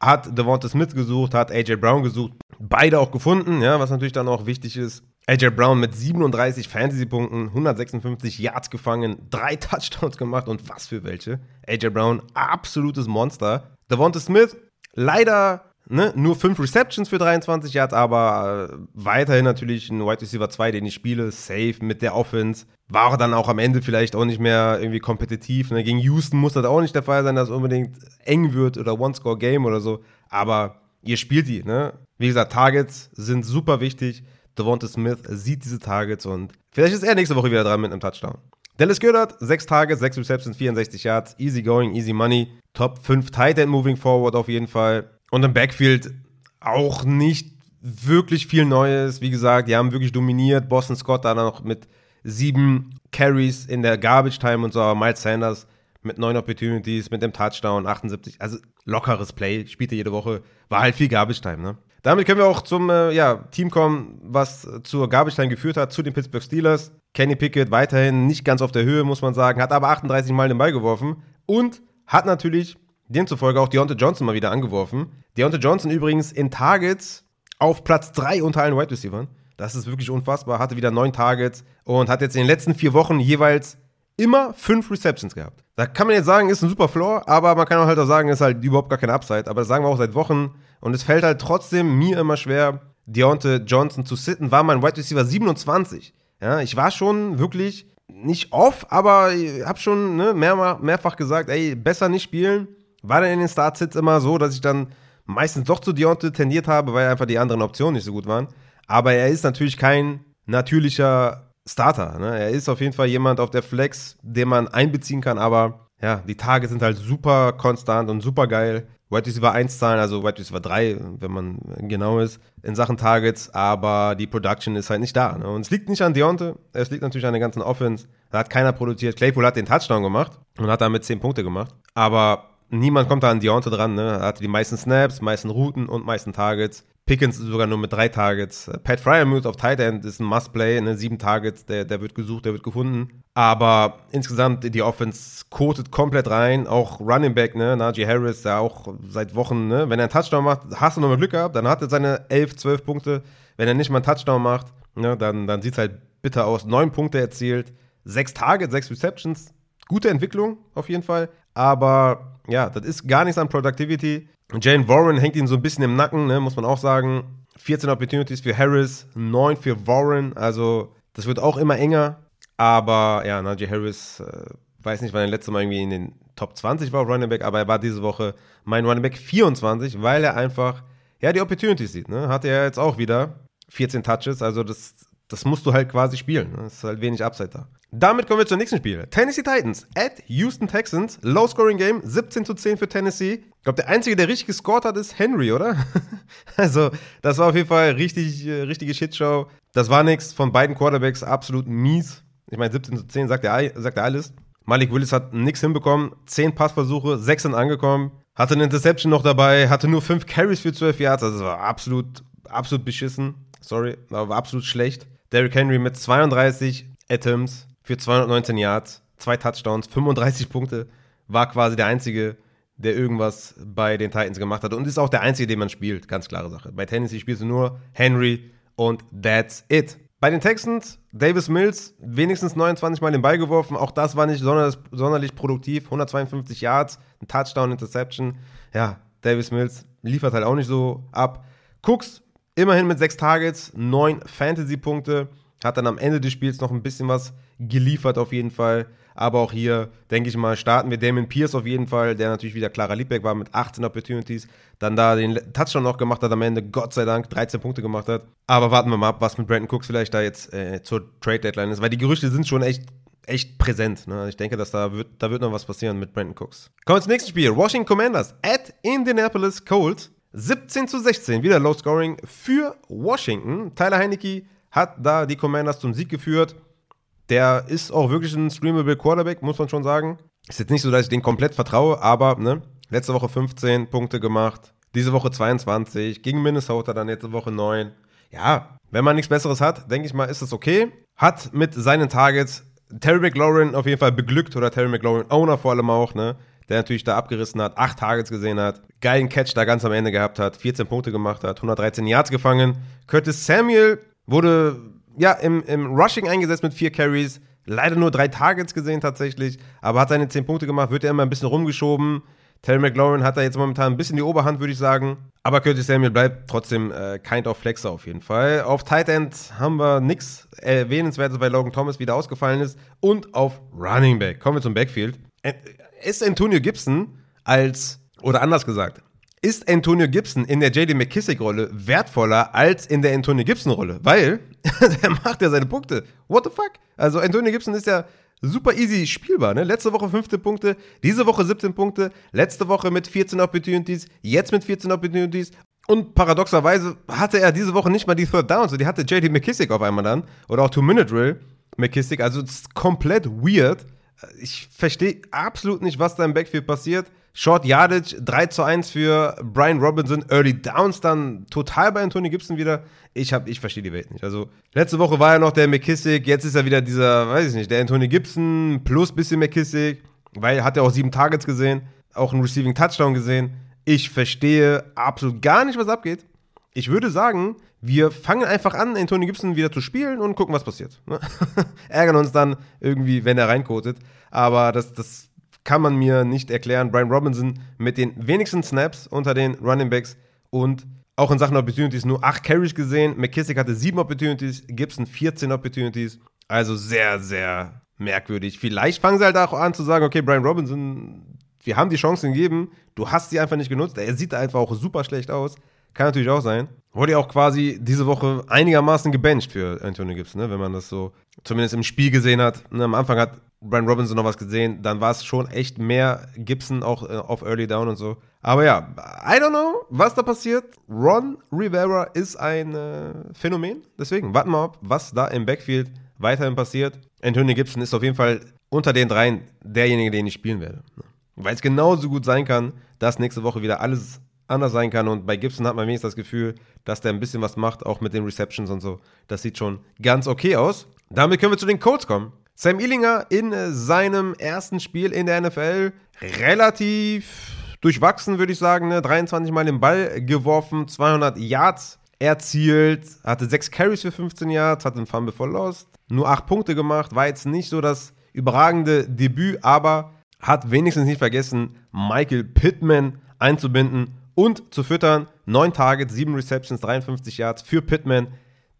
hat Devonta Smith gesucht, hat AJ Brown gesucht. Beide auch gefunden, ja, was natürlich dann auch wichtig ist. AJ Brown mit 37 Fantasy-Punkten, 156 Yards gefangen, drei Touchdowns gemacht und was für welche. AJ Brown, absolutes Monster. Devonta Smith, leider Ne, nur fünf Receptions für 23 Yards, aber äh, weiterhin natürlich ein Wide Receiver 2, den ich spiele, safe mit der Offense. War dann auch am Ende vielleicht auch nicht mehr irgendwie kompetitiv. Ne? Gegen Houston muss das auch nicht der Fall sein, dass es unbedingt eng wird oder One-Score-Game oder so. Aber ihr spielt die. Ne? Wie gesagt, Targets sind super wichtig. Devonta Smith sieht diese Targets und vielleicht ist er nächste Woche wieder dran mit einem Touchdown. Dallas Goddard, 6 Targets, 6 Receptions, 64 Yards, easy going, easy money. Top 5 Tight End moving forward auf jeden Fall. Und im Backfield auch nicht wirklich viel Neues. Wie gesagt, die haben wirklich dominiert. Boston Scott da noch mit sieben Carries in der Garbage Time und so. Miles Sanders mit neun Opportunities, mit dem Touchdown, 78. Also lockeres Play, spielte jede Woche. War halt viel Garbage Time, ne? Damit können wir auch zum äh, ja, Team kommen, was zur Garbage Time geführt hat, zu den Pittsburgh Steelers. Kenny Pickett weiterhin nicht ganz auf der Höhe, muss man sagen, hat aber 38 Mal den Ball geworfen und hat natürlich demzufolge auch Deontay Johnson mal wieder angeworfen. Deontay Johnson übrigens in Targets auf Platz 3 unter allen Wide Receivers. Das ist wirklich unfassbar. Hatte wieder neun Targets und hat jetzt in den letzten vier Wochen jeweils immer fünf Receptions gehabt. Da kann man jetzt sagen, ist ein super Floor, aber man kann auch halt auch sagen, ist halt überhaupt gar kein Upside. Aber das sagen wir auch seit Wochen. Und es fällt halt trotzdem mir immer schwer, Deontay Johnson zu sitten. War mein Wide Receiver 27. Ja, ich war schon wirklich nicht off, aber ich habe schon ne, mehr, mehrfach gesagt, ey, besser nicht spielen war dann in den Startsits immer so, dass ich dann meistens doch zu Deontay tendiert habe, weil einfach die anderen Optionen nicht so gut waren. Aber er ist natürlich kein natürlicher Starter. Ne? Er ist auf jeden Fall jemand auf der Flex, den man einbeziehen kann, aber ja, die Tage sind halt super konstant und super geil. White Receiver 1 zahlen, also White Receiver 3, wenn man genau ist, in Sachen Targets, aber die Production ist halt nicht da. Ne? Und es liegt nicht an Deontay, es liegt natürlich an der ganzen Offense. Da hat keiner produziert. Claypool hat den Touchdown gemacht und hat damit 10 Punkte gemacht. Aber niemand kommt da an Deontay dran. Ne? Er hatte die meisten Snaps, meisten Routen und meisten Targets. Pickens sogar nur mit drei Targets. Pat Fryermuth auf Tight End ist ein Must-Play, ne? sieben Targets, der, der wird gesucht, der wird gefunden. Aber insgesamt, die Offense kotet komplett rein. Auch Running Back, ne? Najee Harris, der auch seit Wochen, ne? wenn er einen Touchdown macht, hast du nochmal Glück gehabt, dann hat er seine 11, 12 Punkte. Wenn er nicht mal einen Touchdown macht, ne? dann, dann sieht es halt bitter aus. Neun Punkte erzielt, sechs Targets, sechs Receptions. Gute Entwicklung auf jeden Fall. Aber ja, das ist gar nichts an Productivity. Jane Warren hängt ihm so ein bisschen im Nacken, ne, muss man auch sagen. 14 Opportunities für Harris, 9 für Warren. Also, das wird auch immer enger. Aber ja, Najee Harris, äh, weiß nicht, wann er letzte Mal irgendwie in den Top 20 war auf Running Back, aber er war diese Woche mein Running Back 24, weil er einfach, ja, die Opportunities sieht. Ne? Hatte er jetzt auch wieder 14 Touches. Also, das, das musst du halt quasi spielen. Es ist halt wenig Upside da. Damit kommen wir zum nächsten Spiel. Tennessee Titans at Houston Texans. Low Scoring Game, 17 zu 10 für Tennessee. Ich glaube, der Einzige, der richtig gescored hat, ist Henry, oder? also, das war auf jeden Fall richtig, äh, richtige Shitshow. Das war nichts von beiden Quarterbacks, absolut mies. Ich meine, 17 zu 10 sagt er, sagt er alles. Malik Willis hat nichts hinbekommen. 10 Passversuche, 6 sind angekommen. Hatte eine Interception noch dabei, hatte nur 5 Carries für 12 Yards. Also, das war absolut, absolut beschissen. Sorry, aber war absolut schlecht. Derrick Henry mit 32 Atoms, für 219 Yards, zwei Touchdowns, 35 Punkte, war quasi der Einzige, der irgendwas bei den Titans gemacht hat und ist auch der Einzige, den man spielt, ganz klare Sache. Bei Tennessee spielst du nur Henry und that's it. Bei den Texans, Davis Mills, wenigstens 29 Mal den Ball geworfen. Auch das war nicht sonderlich, sonderlich produktiv. 152 Yards, ein Touchdown, Interception. Ja, Davis Mills liefert halt auch nicht so ab. Cooks, immerhin mit sechs Targets, neun Fantasy-Punkte. Hat dann am Ende des Spiels noch ein bisschen was geliefert, auf jeden Fall. Aber auch hier, denke ich mal, starten wir Damon Pierce auf jeden Fall, der natürlich wieder klarer Liebberg war mit 18 Opportunities. Dann da den Touchdown noch gemacht hat am Ende, Gott sei Dank, 13 Punkte gemacht hat. Aber warten wir mal ab, was mit Brandon Cooks vielleicht da jetzt äh, zur Trade Deadline ist, weil die Gerüchte sind schon echt echt präsent. Ne? Ich denke, dass da wird, da wird noch was passieren mit Brandon Cooks. Kommen wir zum nächsten Spiel. Washington Commanders at Indianapolis Colts. 17 zu 16, wieder Low Scoring für Washington. Tyler Heinecke hat da die Commanders zum Sieg geführt. Der ist auch wirklich ein streamable Quarterback, muss man schon sagen. Ist jetzt nicht so, dass ich den komplett vertraue, aber ne, letzte Woche 15 Punkte gemacht, diese Woche 22, gegen Minnesota dann letzte Woche 9. Ja, wenn man nichts Besseres hat, denke ich mal, ist es okay. Hat mit seinen Targets Terry McLaurin auf jeden Fall beglückt oder Terry McLaurin Owner vor allem auch, ne? Der natürlich da abgerissen hat, acht Targets gesehen hat, geilen Catch da ganz am Ende gehabt hat, 14 Punkte gemacht hat, 113 Yards gefangen. Curtis Samuel wurde ja, im, im Rushing eingesetzt mit vier Carries. Leider nur drei Targets gesehen tatsächlich, aber hat seine zehn Punkte gemacht, wird er immer ein bisschen rumgeschoben. Terry McLaurin hat da jetzt momentan ein bisschen die Oberhand, würde ich sagen. Aber Curtis Samuel bleibt trotzdem äh, kind of Flexer auf jeden Fall. Auf Tight End haben wir nichts Erwähnenswertes, weil Logan Thomas wieder ausgefallen ist. Und auf Running Back. Kommen wir zum Backfield. Ist Antonio Gibson als, oder anders gesagt, ist Antonio Gibson in der JD McKissick-Rolle wertvoller als in der Antonio Gibson-Rolle, weil der macht ja seine Punkte. What the fuck? Also Antonio Gibson ist ja super easy spielbar. Ne? Letzte Woche 15 Punkte, diese Woche 17 Punkte, letzte Woche mit 14 Opportunities, jetzt mit 14 Opportunities. Und paradoxerweise hatte er diese Woche nicht mal die Third Downs. Die hatte JD McKissick auf einmal dann. Oder auch Two-Minute-Drill McKissick. Also es ist komplett weird. Ich verstehe absolut nicht, was da im Backfield passiert. Short Yardage 3 zu 1 für Brian Robinson. Early Downs dann total bei Anthony Gibson wieder. Ich, ich verstehe die Welt nicht. Also, letzte Woche war ja noch der McKissick, jetzt ist er wieder dieser, weiß ich nicht, der Anthony Gibson plus bisschen McKissick, weil hat er auch sieben Targets gesehen, auch einen Receiving Touchdown gesehen. Ich verstehe absolut gar nicht, was abgeht. Ich würde sagen, wir fangen einfach an, Anthony Gibson wieder zu spielen und gucken, was passiert. Ärgern uns dann irgendwie, wenn er reinkotet. Aber das, das kann man mir nicht erklären. Brian Robinson mit den wenigsten Snaps unter den Running Backs und auch in Sachen Opportunities nur 8 Carries gesehen. McKissick hatte 7 Opportunities, Gibson 14 Opportunities. Also sehr, sehr merkwürdig. Vielleicht fangen sie halt auch an zu sagen, okay, Brian Robinson, wir haben die Chancen gegeben, du hast sie einfach nicht genutzt. Er sieht einfach auch super schlecht aus. Kann natürlich auch sein. Wurde ja auch quasi diese Woche einigermaßen gebencht für Antonio Gibson, ne? wenn man das so zumindest im Spiel gesehen hat. Ne, am Anfang hat Brian Robinson noch was gesehen, dann war es schon echt mehr Gibson auch äh, auf Early Down und so. Aber ja, I don't know, was da passiert. Ron Rivera ist ein äh, Phänomen. Deswegen warten wir ab, was da im Backfield weiterhin passiert. Antonio Gibson ist auf jeden Fall unter den dreien derjenige, den ich spielen werde. Weil es genauso gut sein kann, dass nächste Woche wieder alles anders sein kann. Und bei Gibson hat man wenigstens das Gefühl, dass der ein bisschen was macht, auch mit den Receptions und so. Das sieht schon ganz okay aus. Damit können wir zu den Colts kommen. Sam Illinger in seinem ersten Spiel in der NFL relativ durchwachsen, würde ich sagen. Ne? 23 Mal den Ball geworfen, 200 Yards erzielt, hatte 6 Carries für 15 Yards, hatte einen Fumble for Lost, nur 8 Punkte gemacht, war jetzt nicht so das überragende Debüt, aber hat wenigstens nicht vergessen, Michael Pittman einzubinden und zu füttern. 9 Targets, 7 Receptions, 53 Yards für Pittman.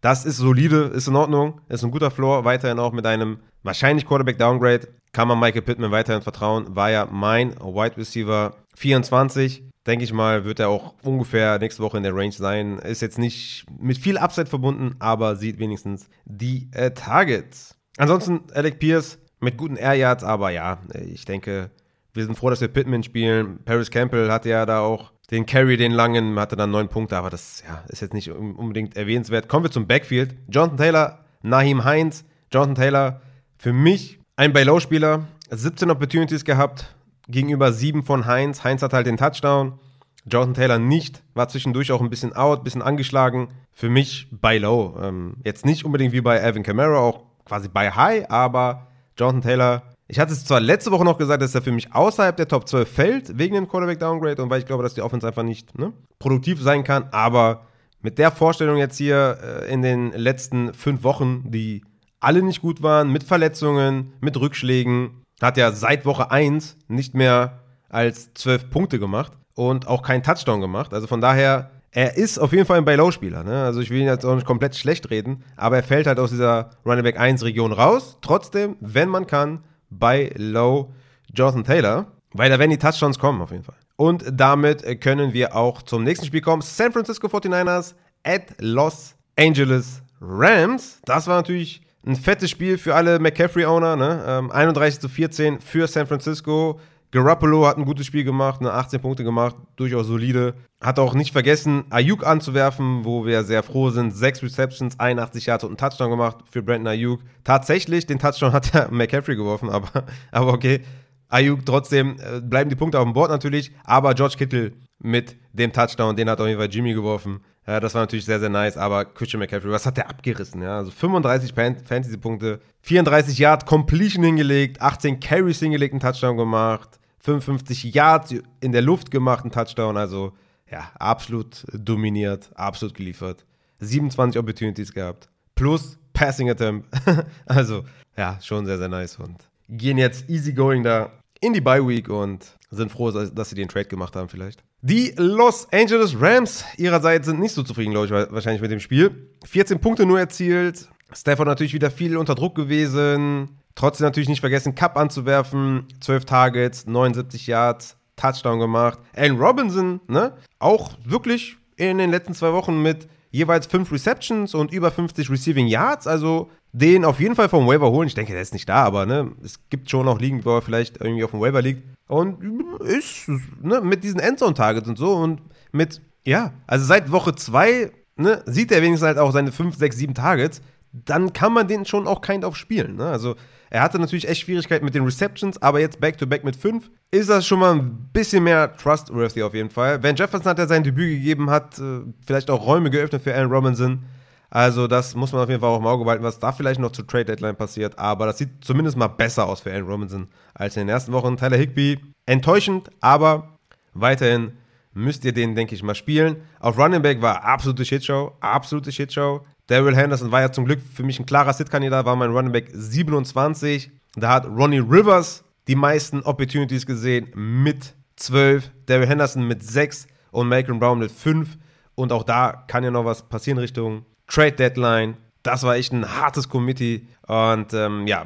Das ist solide, ist in Ordnung, ist ein guter Floor, weiterhin auch mit einem wahrscheinlich Quarterback Downgrade. Kann man Michael Pittman weiterhin vertrauen, war ja mein Wide Receiver 24. Denke ich mal, wird er auch ungefähr nächste Woche in der Range sein. Ist jetzt nicht mit viel Upside verbunden, aber sieht wenigstens die äh, Targets. Ansonsten Alec Pierce mit guten Air Yards, aber ja, ich denke, wir sind froh, dass wir Pittman spielen. Paris Campbell hatte ja da auch den Carry, den langen, hatte dann neun Punkte, aber das ja, ist jetzt nicht unbedingt erwähnenswert. Kommen wir zum Backfield. Jonathan Taylor, Naheem Heinz. Jonathan Taylor, für mich ein Buy-Low-Spieler, 17 Opportunities gehabt, gegenüber 7 von Heinz. Heinz hat halt den Touchdown. Jonathan Taylor nicht, war zwischendurch auch ein bisschen out, ein bisschen angeschlagen. Für mich Buy Low. Ähm, jetzt nicht unbedingt wie bei Alvin Kamara, auch quasi Buy High, aber Jonathan Taylor ich hatte es zwar letzte Woche noch gesagt, dass er für mich außerhalb der Top 12 fällt, wegen dem Quarterback Downgrade und weil ich glaube, dass die Offense einfach nicht ne, produktiv sein kann, aber mit der Vorstellung jetzt hier äh, in den letzten fünf Wochen, die alle nicht gut waren, mit Verletzungen, mit Rückschlägen, hat ja seit Woche 1 nicht mehr als zwölf Punkte gemacht und auch keinen Touchdown gemacht. Also von daher, er ist auf jeden Fall ein Buy-Low-Spieler. Ne? Also ich will ihn jetzt auch nicht komplett schlecht reden, aber er fällt halt aus dieser Running Back 1-Region raus. Trotzdem, wenn man kann, bei Low Jonathan Taylor, weil da werden die Touchdowns kommen auf jeden Fall. Und damit können wir auch zum nächsten Spiel kommen. San Francisco 49ers at Los Angeles Rams. Das war natürlich ein fettes Spiel für alle McCaffrey-Owner. Ne? Ähm, 31 zu 14 für San Francisco. Garoppolo hat ein gutes Spiel gemacht, ne, 18 Punkte gemacht, durchaus solide. Hat auch nicht vergessen, Ayuk anzuwerfen, wo wir sehr froh sind. Sechs Receptions, 81 Yards und einen Touchdown gemacht für Brandon Ayuk. Tatsächlich, den Touchdown hat der McCaffrey geworfen, aber, aber okay. Ayuk trotzdem äh, bleiben die Punkte auf dem Board natürlich, aber George Kittle mit dem Touchdown, den hat auf jeden Fall Jimmy geworfen. Ja, das war natürlich sehr, sehr nice, aber Christian McCaffrey, was hat der abgerissen? Ja? Also 35 Fantasy-Punkte, 34 Yards Completion hingelegt, 18 Carries hingelegt, einen Touchdown gemacht, 55 Yards in der Luft gemacht, einen Touchdown, also ja, absolut dominiert, absolut geliefert. 27 Opportunities gehabt, plus Passing Attempt. also, ja, schon sehr, sehr nice und gehen jetzt easygoing da in die Bye Week und sind froh, dass sie den Trade gemacht haben vielleicht. Die Los Angeles Rams ihrerseits sind nicht so zufrieden, glaube ich, wahrscheinlich mit dem Spiel. 14 Punkte nur erzielt. Stafford natürlich wieder viel unter Druck gewesen. Trotzdem natürlich nicht vergessen, Cup anzuwerfen. 12 Targets, 79 Yards, Touchdown gemacht. Allen Robinson, ne? Auch wirklich in den letzten zwei Wochen mit jeweils 5 Receptions und über 50 Receiving Yards. Also den auf jeden Fall vom Waiver holen. Ich denke, der ist nicht da, aber ne, es gibt schon noch Ligen, wo er vielleicht irgendwie auf dem Waiver liegt. Und ist, ne, mit diesen Endzone-Targets und so und mit, ja, also seit Woche 2, ne, sieht er wenigstens halt auch seine 5, 6, 7 Targets. Dann kann man den schon auch kind of spielen. Ne? Also er hatte natürlich echt Schwierigkeiten mit den Receptions, aber jetzt Back-to-Back -back mit 5 ist das schon mal ein bisschen mehr trustworthy auf jeden Fall. Van Jefferson hat ja sein Debüt gegeben, hat äh, vielleicht auch Räume geöffnet für Allen Robinson. Also das muss man auf jeden Fall auch im Auge behalten, was da vielleicht noch zur Trade Deadline passiert. Aber das sieht zumindest mal besser aus für Allen Robinson als in den ersten Wochen. Tyler Higby enttäuschend, aber weiterhin müsst ihr den, denke ich, mal spielen. Auf Running Back war absolute Shitshow, absolute Shitshow. Daryl Henderson war ja zum Glück für mich ein klarer Sit-Kandidat, war mein Running Back 27. Da hat Ronnie Rivers die meisten Opportunities gesehen mit 12, Daryl Henderson mit 6 und Malcolm Brown mit 5. Und auch da kann ja noch was passieren Richtung Trade Deadline. Das war echt ein hartes Committee. Und ähm, ja,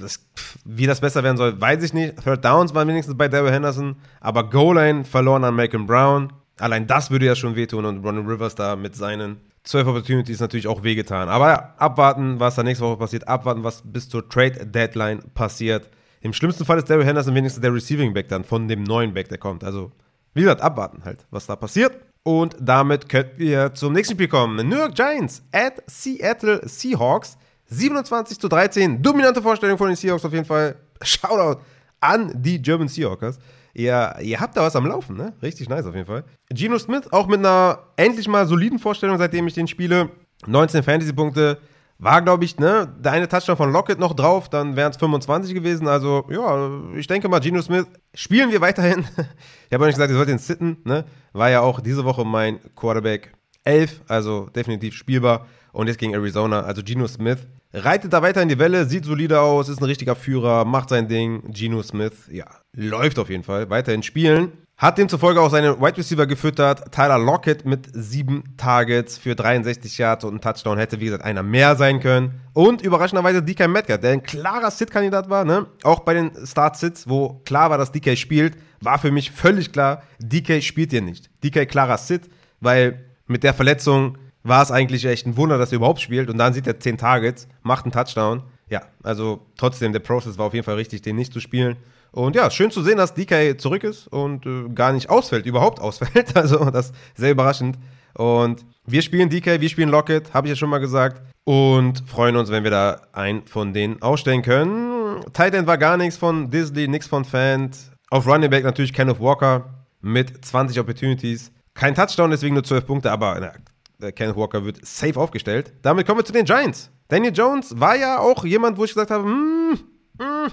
das, wie das besser werden soll, weiß ich nicht. Third Downs waren wenigstens bei Daryl Henderson, aber Goal Line verloren an Malcolm Brown. Allein das würde ja schon wehtun und Ronald Rivers da mit seinen 12 Opportunities natürlich auch wehgetan. Aber ja, abwarten, was da nächste Woche passiert, abwarten, was bis zur Trade Deadline passiert. Im schlimmsten Fall ist Daryl Henderson wenigstens der Receiving Back dann von dem neuen Back, der kommt. Also, wie gesagt, abwarten halt, was da passiert. Und damit könnten wir zum nächsten Spiel kommen. New York Giants at Seattle Seahawks. 27 zu 13. Dominante Vorstellung von den Seahawks auf jeden Fall. Shoutout an die German Seahawkers. Ihr, ihr habt da was am Laufen, ne? Richtig nice auf jeden Fall. Geno Smith auch mit einer endlich mal soliden Vorstellung, seitdem ich den spiele. 19 Fantasy-Punkte. War, glaube ich, ne, der eine Touchdown von Lockett noch drauf, dann wären es 25 gewesen. Also, ja, ich denke mal, Geno Smith spielen wir weiterhin. ich habe nicht gesagt, ihr sollt ihn sitten, ne? War ja auch diese Woche mein Quarterback 11, also definitiv spielbar. Und jetzt gegen Arizona, also Geno Smith. Reitet da weiter in die Welle, sieht solide aus, ist ein richtiger Führer, macht sein Ding. Geno Smith, ja, läuft auf jeden Fall. Weiterhin spielen. Hat demzufolge auch seinen Wide Receiver gefüttert. Tyler Lockett mit sieben Targets für 63 Yards und einen Touchdown hätte, wie gesagt, einer mehr sein können. Und überraschenderweise DK Metcalf, der ein klarer Sit-Kandidat war. Ne? Auch bei den Start-Sits, wo klar war, dass DK spielt, war für mich völlig klar, DK spielt hier nicht. DK klarer Sit, weil mit der Verletzung war es eigentlich echt ein Wunder, dass er überhaupt spielt. Und dann sieht er 10 Targets, macht einen Touchdown. Ja, also trotzdem, der Prozess war auf jeden Fall richtig, den nicht zu spielen. Und ja, schön zu sehen, dass DK zurück ist und äh, gar nicht ausfällt, überhaupt ausfällt. Also das ist sehr überraschend. Und wir spielen DK, wir spielen Locket, habe ich ja schon mal gesagt. Und freuen uns, wenn wir da einen von denen ausstellen können. Titan war gar nichts von Disney, nichts von Fan. Auf Running Back natürlich Kenneth Walker mit 20 Opportunities. Kein Touchdown, deswegen nur 12 Punkte, aber na, Kenneth Walker wird safe aufgestellt. Damit kommen wir zu den Giants. Daniel Jones war ja auch jemand, wo ich gesagt habe, hm, hm,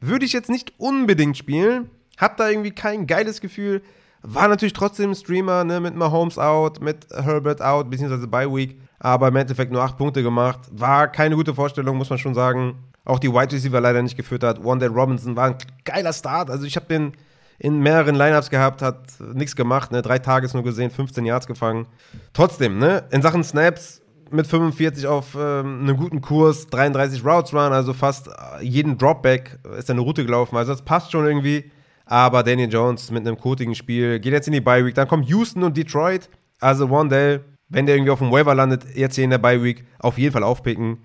würde ich jetzt nicht unbedingt spielen. Hab da irgendwie kein geiles Gefühl. War natürlich trotzdem Streamer, ne, mit Mahomes out, mit Herbert out, beziehungsweise Bye Week. Aber im Endeffekt nur acht Punkte gemacht. War keine gute Vorstellung, muss man schon sagen. Auch die Wide Receiver leider nicht geführt hat. Wanda Robinson war ein geiler Start. Also ich habe den in mehreren Lineups gehabt, hat nichts gemacht, ne? drei Tages nur gesehen, 15 Yards gefangen. Trotzdem, ne? in Sachen Snaps mit 45 auf ähm, einem guten Kurs, 33 Routes Run, also fast jeden Dropback ist eine Route gelaufen. Also das passt schon irgendwie. Aber Daniel Jones mit einem kotigen Spiel geht jetzt in die Bye Week. Dann kommt Houston und Detroit. Also Wandell, wenn der irgendwie auf dem Waiver landet, jetzt hier in der Bye Week, auf jeden Fall aufpicken.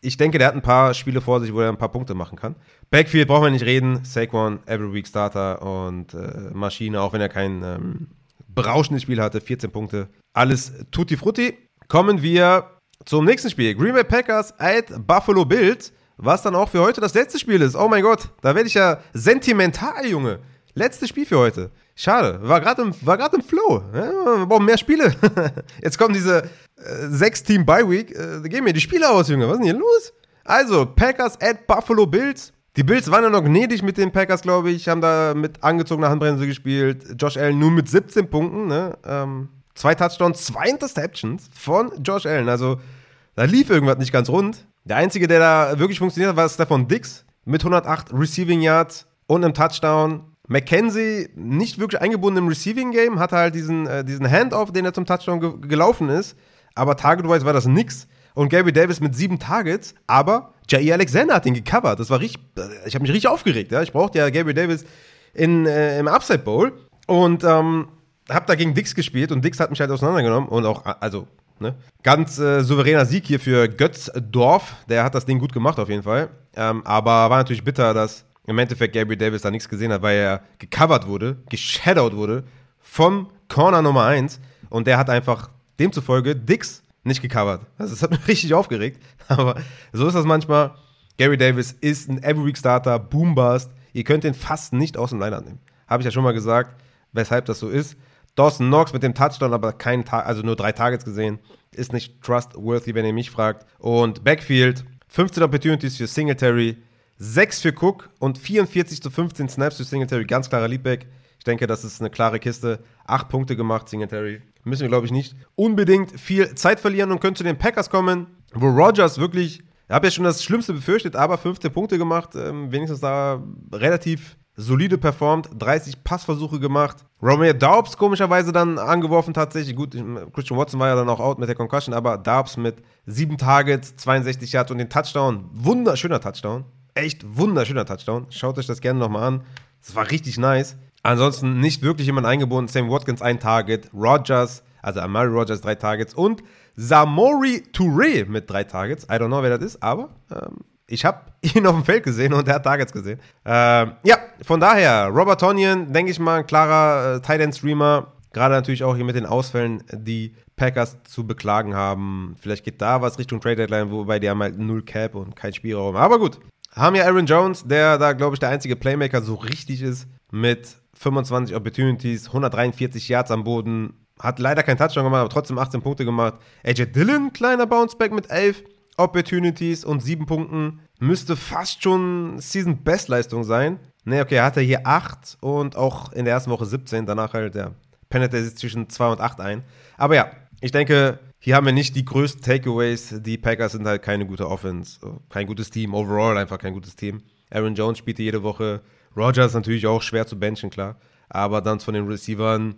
Ich denke, der hat ein paar Spiele vor sich, wo er ein paar Punkte machen kann. Backfield brauchen wir nicht reden. Saquon, Every Week Starter und äh, Maschine, auch wenn er kein ähm, berauschendes Spiel hatte, 14 Punkte. Alles tutti frutti. Kommen wir zum nächsten Spiel. Green Bay Packers at Buffalo Bills, was dann auch für heute das letzte Spiel ist. Oh mein Gott, da werde ich ja sentimental, Junge. Letztes Spiel für heute. Schade, war gerade im, im Flow. Ja, wir brauchen mehr Spiele. Jetzt kommen diese sechs Team Bye Week. Äh, gehen mir die Spiele aus, Junge. Was ist denn hier los? Also, Packers at Buffalo Bills. Die Bills waren ja noch gnädig mit den Packers, glaube ich. Haben da mit angezogener Handbremse gespielt. Josh Allen nur mit 17 Punkten. Ne? Ähm, zwei Touchdowns, zwei Interceptions von Josh Allen. Also, da lief irgendwas nicht ganz rund. Der Einzige, der da wirklich funktioniert hat, war Stefan Dix mit 108 Receiving Yards und einem Touchdown. McKenzie nicht wirklich eingebunden im Receiving Game, hatte halt diesen, äh, diesen Handoff, den er zum Touchdown ge gelaufen ist. Aber Target-wise war das nix. Und Gary Davis mit sieben Targets, aber Jair Alexander hat ihn gecovert. Das war richtig, ich habe mich richtig aufgeregt. Ja? Ich brauchte ja Gary Davis in, äh, im Upside Bowl und ähm, habe da gegen Dix gespielt und Dix hat mich halt auseinandergenommen und auch, also, ne? Ganz äh, souveräner Sieg hier für Götz Dorf. Der hat das Ding gut gemacht auf jeden Fall. Ähm, aber war natürlich bitter, dass im Endeffekt Gabriel Davis da nichts gesehen hat, weil er gecovert wurde, geshadowed wurde vom Corner Nummer 1 und der hat einfach demzufolge Dix nicht gecovert. Also das hat mich richtig aufgeregt, aber so ist das manchmal. Gary Davis ist ein Every Week Starter, Boombust. Ihr könnt ihn fast nicht aus dem Line nehmen. Habe ich ja schon mal gesagt, weshalb das so ist. Dawson Knox mit dem Touchdown, aber kein also nur drei Targets gesehen. Ist nicht trustworthy, wenn ihr mich fragt. Und Backfield, 15 Opportunities für Singletary, 6 für Cook und 44 zu 15 Snaps für Singletary. Ganz klarer Leadback. Ich denke, das ist eine klare Kiste. 8 Punkte gemacht, Singletary. Müssen wir, glaube ich, nicht unbedingt viel Zeit verlieren und können zu den Packers kommen, wo Rogers wirklich, ich habe ja schon das Schlimmste befürchtet, aber 15 Punkte gemacht. Ähm, wenigstens da relativ solide performt, 30 Passversuche gemacht. Romeo Daubs komischerweise dann angeworfen tatsächlich. Gut, Christian Watson war ja dann auch out mit der Concussion, aber Daubs mit 7 Targets, 62 Yards und den Touchdown. Wunderschöner Touchdown echt wunderschöner Touchdown. Schaut euch das gerne nochmal an. Das war richtig nice. Ansonsten nicht wirklich jemand eingebunden. Sam Watkins ein Target, Rogers, also Amari Rogers drei Targets und Samori Touré mit drei Targets. I don't know, wer das ist, aber ähm, ich habe ihn auf dem Feld gesehen und er hat Targets gesehen. Ähm, ja, von daher, Robert Tonyan, denke ich mal, ein klarer äh, Tight End Streamer. Gerade natürlich auch hier mit den Ausfällen, die Packers zu beklagen haben. Vielleicht geht da was Richtung Trade Deadline, wobei die haben halt null Cap und kein Spielraum. Aber gut, haben ja Aaron Jones, der da, glaube ich, der einzige Playmaker so richtig ist, mit 25 Opportunities, 143 Yards am Boden. Hat leider keinen Touchdown gemacht, aber trotzdem 18 Punkte gemacht. AJ Dillon, kleiner Bounceback mit 11 Opportunities und 7 Punkten. Müsste fast schon Season-Best-Leistung sein. Ne, okay, er hatte hier 8 und auch in der ersten Woche 17. Danach halt, ja, pendelt er sich zwischen 2 und 8 ein. Aber ja, ich denke, hier haben wir nicht die größten Takeaways. Die Packers sind halt keine gute Offense, kein gutes Team, overall einfach kein gutes Team. Aaron Jones spielte jede Woche. Rogers natürlich auch schwer zu benchen, klar. Aber dann von den Receivern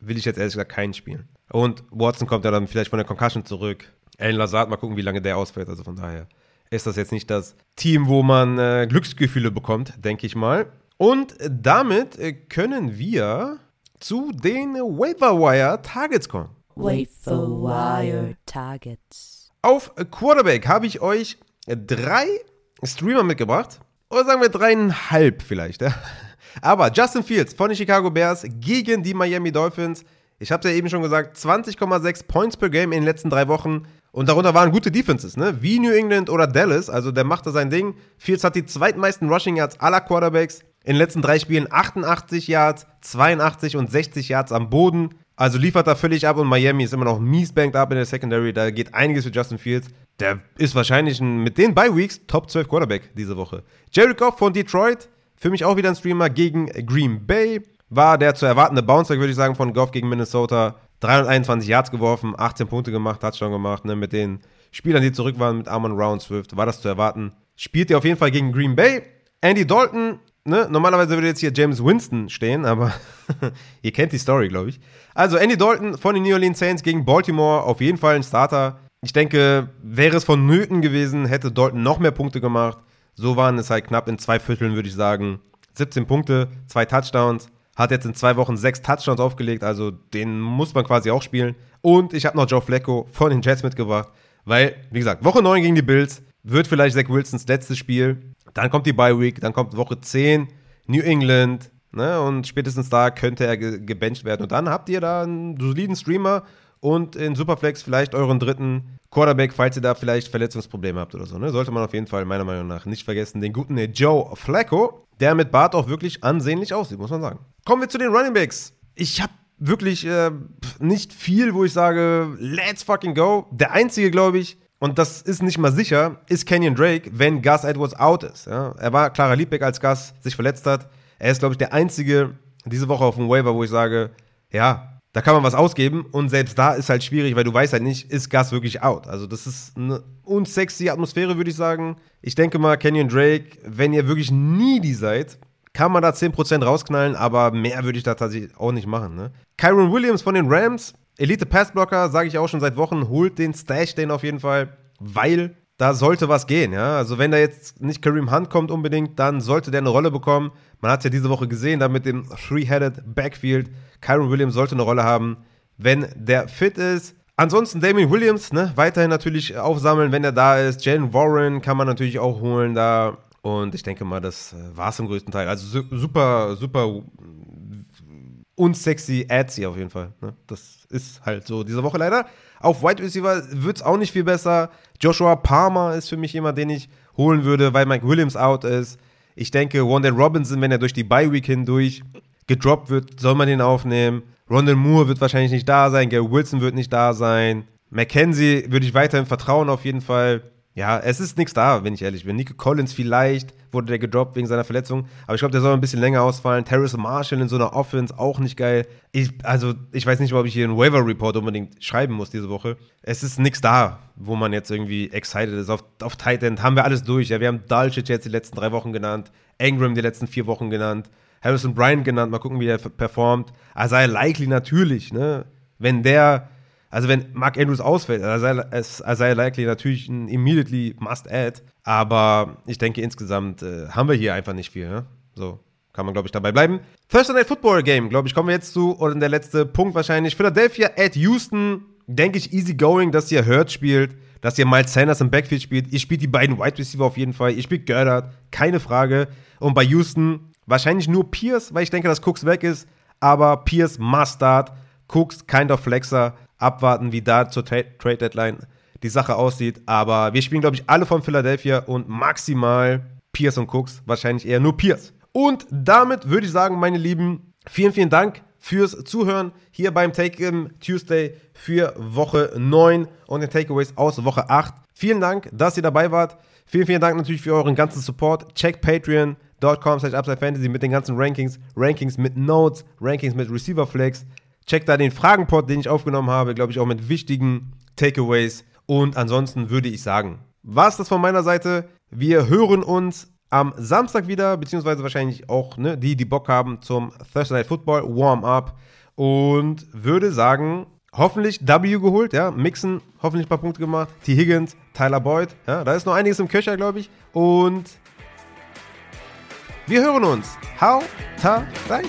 will ich jetzt ehrlich gesagt keinen spielen. Und Watson kommt ja dann vielleicht von der Concussion zurück. Alan Lazard, mal gucken, wie lange der ausfällt. Also von daher ist das jetzt nicht das Team, wo man äh, Glücksgefühle bekommt, denke ich mal. Und damit äh, können wir zu den Waiver Wire Targets kommen. Wire Targets. Auf Quarterback habe ich euch drei Streamer mitgebracht. Oder sagen wir dreieinhalb vielleicht. Ja? Aber Justin Fields von den Chicago Bears gegen die Miami Dolphins. Ich habe es ja eben schon gesagt, 20,6 Points per Game in den letzten drei Wochen. Und darunter waren gute Defenses, ne? Wie New England oder Dallas. Also der machte sein Ding. Fields hat die zweitmeisten Rushing Yards aller Quarterbacks. In den letzten drei Spielen 88 Yards, 82 und 60 Yards am Boden. Also liefert er völlig ab und Miami ist immer noch mies banked up in der Secondary. Da geht einiges für Justin Fields. Der ist wahrscheinlich ein, mit den Bye Weeks Top 12 Quarterback diese Woche. Jerry Goff von Detroit, für mich auch wieder ein Streamer gegen Green Bay. war der zu erwartende Bounceback, würde ich sagen, von Goff gegen Minnesota. 321 Yards geworfen, 18 Punkte gemacht, Touchdown gemacht, ne, mit den Spielern, die zurück waren, mit Amon Round Swift, war das zu erwarten. Spielt ihr auf jeden Fall gegen Green Bay. Andy Dalton, ne, normalerweise würde jetzt hier James Winston stehen, aber ihr kennt die Story, glaube ich. Also Andy Dalton von den New Orleans Saints gegen Baltimore, auf jeden Fall ein Starter. Ich denke, wäre es vonnöten gewesen, hätte Dalton noch mehr Punkte gemacht. So waren es halt knapp in zwei Vierteln, würde ich sagen. 17 Punkte, zwei Touchdowns. Hat jetzt in zwei Wochen sechs Touchdowns aufgelegt, also den muss man quasi auch spielen. Und ich habe noch Joe Flacco von den Jets mitgebracht, weil, wie gesagt, Woche 9 gegen die Bills wird vielleicht Zach Wilsons letztes Spiel. Dann kommt die Bye Week, dann kommt Woche 10, New England, ne? Und spätestens da könnte er ge gebencht werden. Und dann habt ihr da einen soliden Streamer und in Superflex vielleicht euren dritten Quarterback, falls ihr da vielleicht Verletzungsprobleme habt oder so. Ne? Sollte man auf jeden Fall meiner Meinung nach nicht vergessen. Den guten Joe Flacco, der mit Bart auch wirklich ansehnlich aussieht, muss man sagen. Kommen wir zu den Running Backs. Ich habe wirklich äh, nicht viel, wo ich sage, let's fucking go. Der einzige, glaube ich, und das ist nicht mal sicher, ist Kenyon Drake, wenn Gus Edwards out ist. Ja? Er war klarer Leadback, als Gus sich verletzt hat. Er ist, glaube ich, der einzige diese Woche auf dem Waiver, wo ich sage, ja, da kann man was ausgeben und selbst da ist halt schwierig, weil du weißt halt nicht, ist Gas wirklich out. Also das ist eine unsexy Atmosphäre, würde ich sagen. Ich denke mal, Kenyon Drake, wenn ihr wirklich needy seid, kann man da 10% rausknallen, aber mehr würde ich da tatsächlich auch nicht machen. Ne? Kyron Williams von den Rams, Elite Passblocker, sage ich auch schon seit Wochen, holt den Stash den auf jeden Fall, weil da sollte was gehen, ja. Also wenn da jetzt nicht Kareem Hunt kommt unbedingt, dann sollte der eine Rolle bekommen. Man hat es ja diese Woche gesehen, da mit dem Three-Headed Backfield. Kyron Williams sollte eine Rolle haben, wenn der fit ist. Ansonsten Damien Williams, ne, weiterhin natürlich aufsammeln, wenn er da ist. Jalen Warren kann man natürlich auch holen da. Und ich denke mal, das äh, war es im größten Teil. Also super, super unsexy Adsy auf jeden Fall. Ne? Das ist halt so diese Woche leider. Auf Wide Receiver wird es auch nicht viel besser. Joshua Palmer ist für mich jemand, den ich holen würde, weil Mike Williams out ist. Ich denke, Wanda Robinson, wenn er durch die Bye Week hindurch gedroppt wird, soll man den aufnehmen. Rondell Moore wird wahrscheinlich nicht da sein. Gary Wilson wird nicht da sein. McKenzie würde ich weiterhin vertrauen auf jeden Fall. Ja, es ist nichts da, wenn ich ehrlich bin. Nico Collins vielleicht wurde der gedroppt wegen seiner Verletzung, aber ich glaube, der soll ein bisschen länger ausfallen. Terrace Marshall in so einer Offense auch nicht geil. Ich, also, ich weiß nicht, ob ich hier einen Waiver Report unbedingt schreiben muss diese Woche. Es ist nichts da, wo man jetzt irgendwie excited ist. Auf, auf Tight End haben wir alles durch. Ja, wir haben Dalchich jetzt die letzten drei Wochen genannt, Ingram die letzten vier Wochen genannt, Harrison Bryant genannt. Mal gucken, wie er performt. Isaiah Likely natürlich, ne? Wenn der also wenn Mark Andrews ausfällt, ist Isaiah Likely natürlich ein immediately must-add. Aber ich denke insgesamt äh, haben wir hier einfach nicht viel. Ne? So kann man, glaube ich, dabei bleiben. Thursday Night Football Game, glaube ich, kommen wir jetzt zu. Und der letzte Punkt wahrscheinlich. Philadelphia at Houston. Denke ich easy going, dass ihr Hurt spielt, dass ihr Miles Sanders im Backfield spielt. Ihr spielt die beiden Wide Receiver auf jeden Fall. Ihr spielt Goddard, keine Frage. Und bei Houston wahrscheinlich nur Pierce, weil ich denke, dass Cooks weg ist. Aber Pierce must start. Cooks, kind of Flexer abwarten, wie da zur Trade Deadline die Sache aussieht. Aber wir spielen, glaube ich, alle von Philadelphia und maximal Pierce und Cooks. Wahrscheinlich eher nur Pierce. Und damit würde ich sagen, meine Lieben, vielen, vielen Dank fürs Zuhören hier beim Take Tuesday für Woche 9 und den Takeaways aus Woche 8. Vielen Dank, dass ihr dabei wart. Vielen, vielen Dank natürlich für euren ganzen Support. Check patreon.com slash upsidefantasy mit den ganzen Rankings, Rankings mit Notes, Rankings mit Receiver Flex, Checkt da den Fragenpot, den ich aufgenommen habe, glaube ich auch mit wichtigen Takeaways. Und ansonsten würde ich sagen, war es das von meiner Seite. Wir hören uns am Samstag wieder, beziehungsweise wahrscheinlich auch ne, die, die Bock haben zum Thursday Night Football Warm-Up. Und würde sagen, hoffentlich W geholt, ja. Mixen, hoffentlich ein paar Punkte gemacht. T. Higgins, Tyler Boyd, ja. Da ist noch einiges im Köcher, glaube ich. Und wir hören uns. Hau, ta, rein.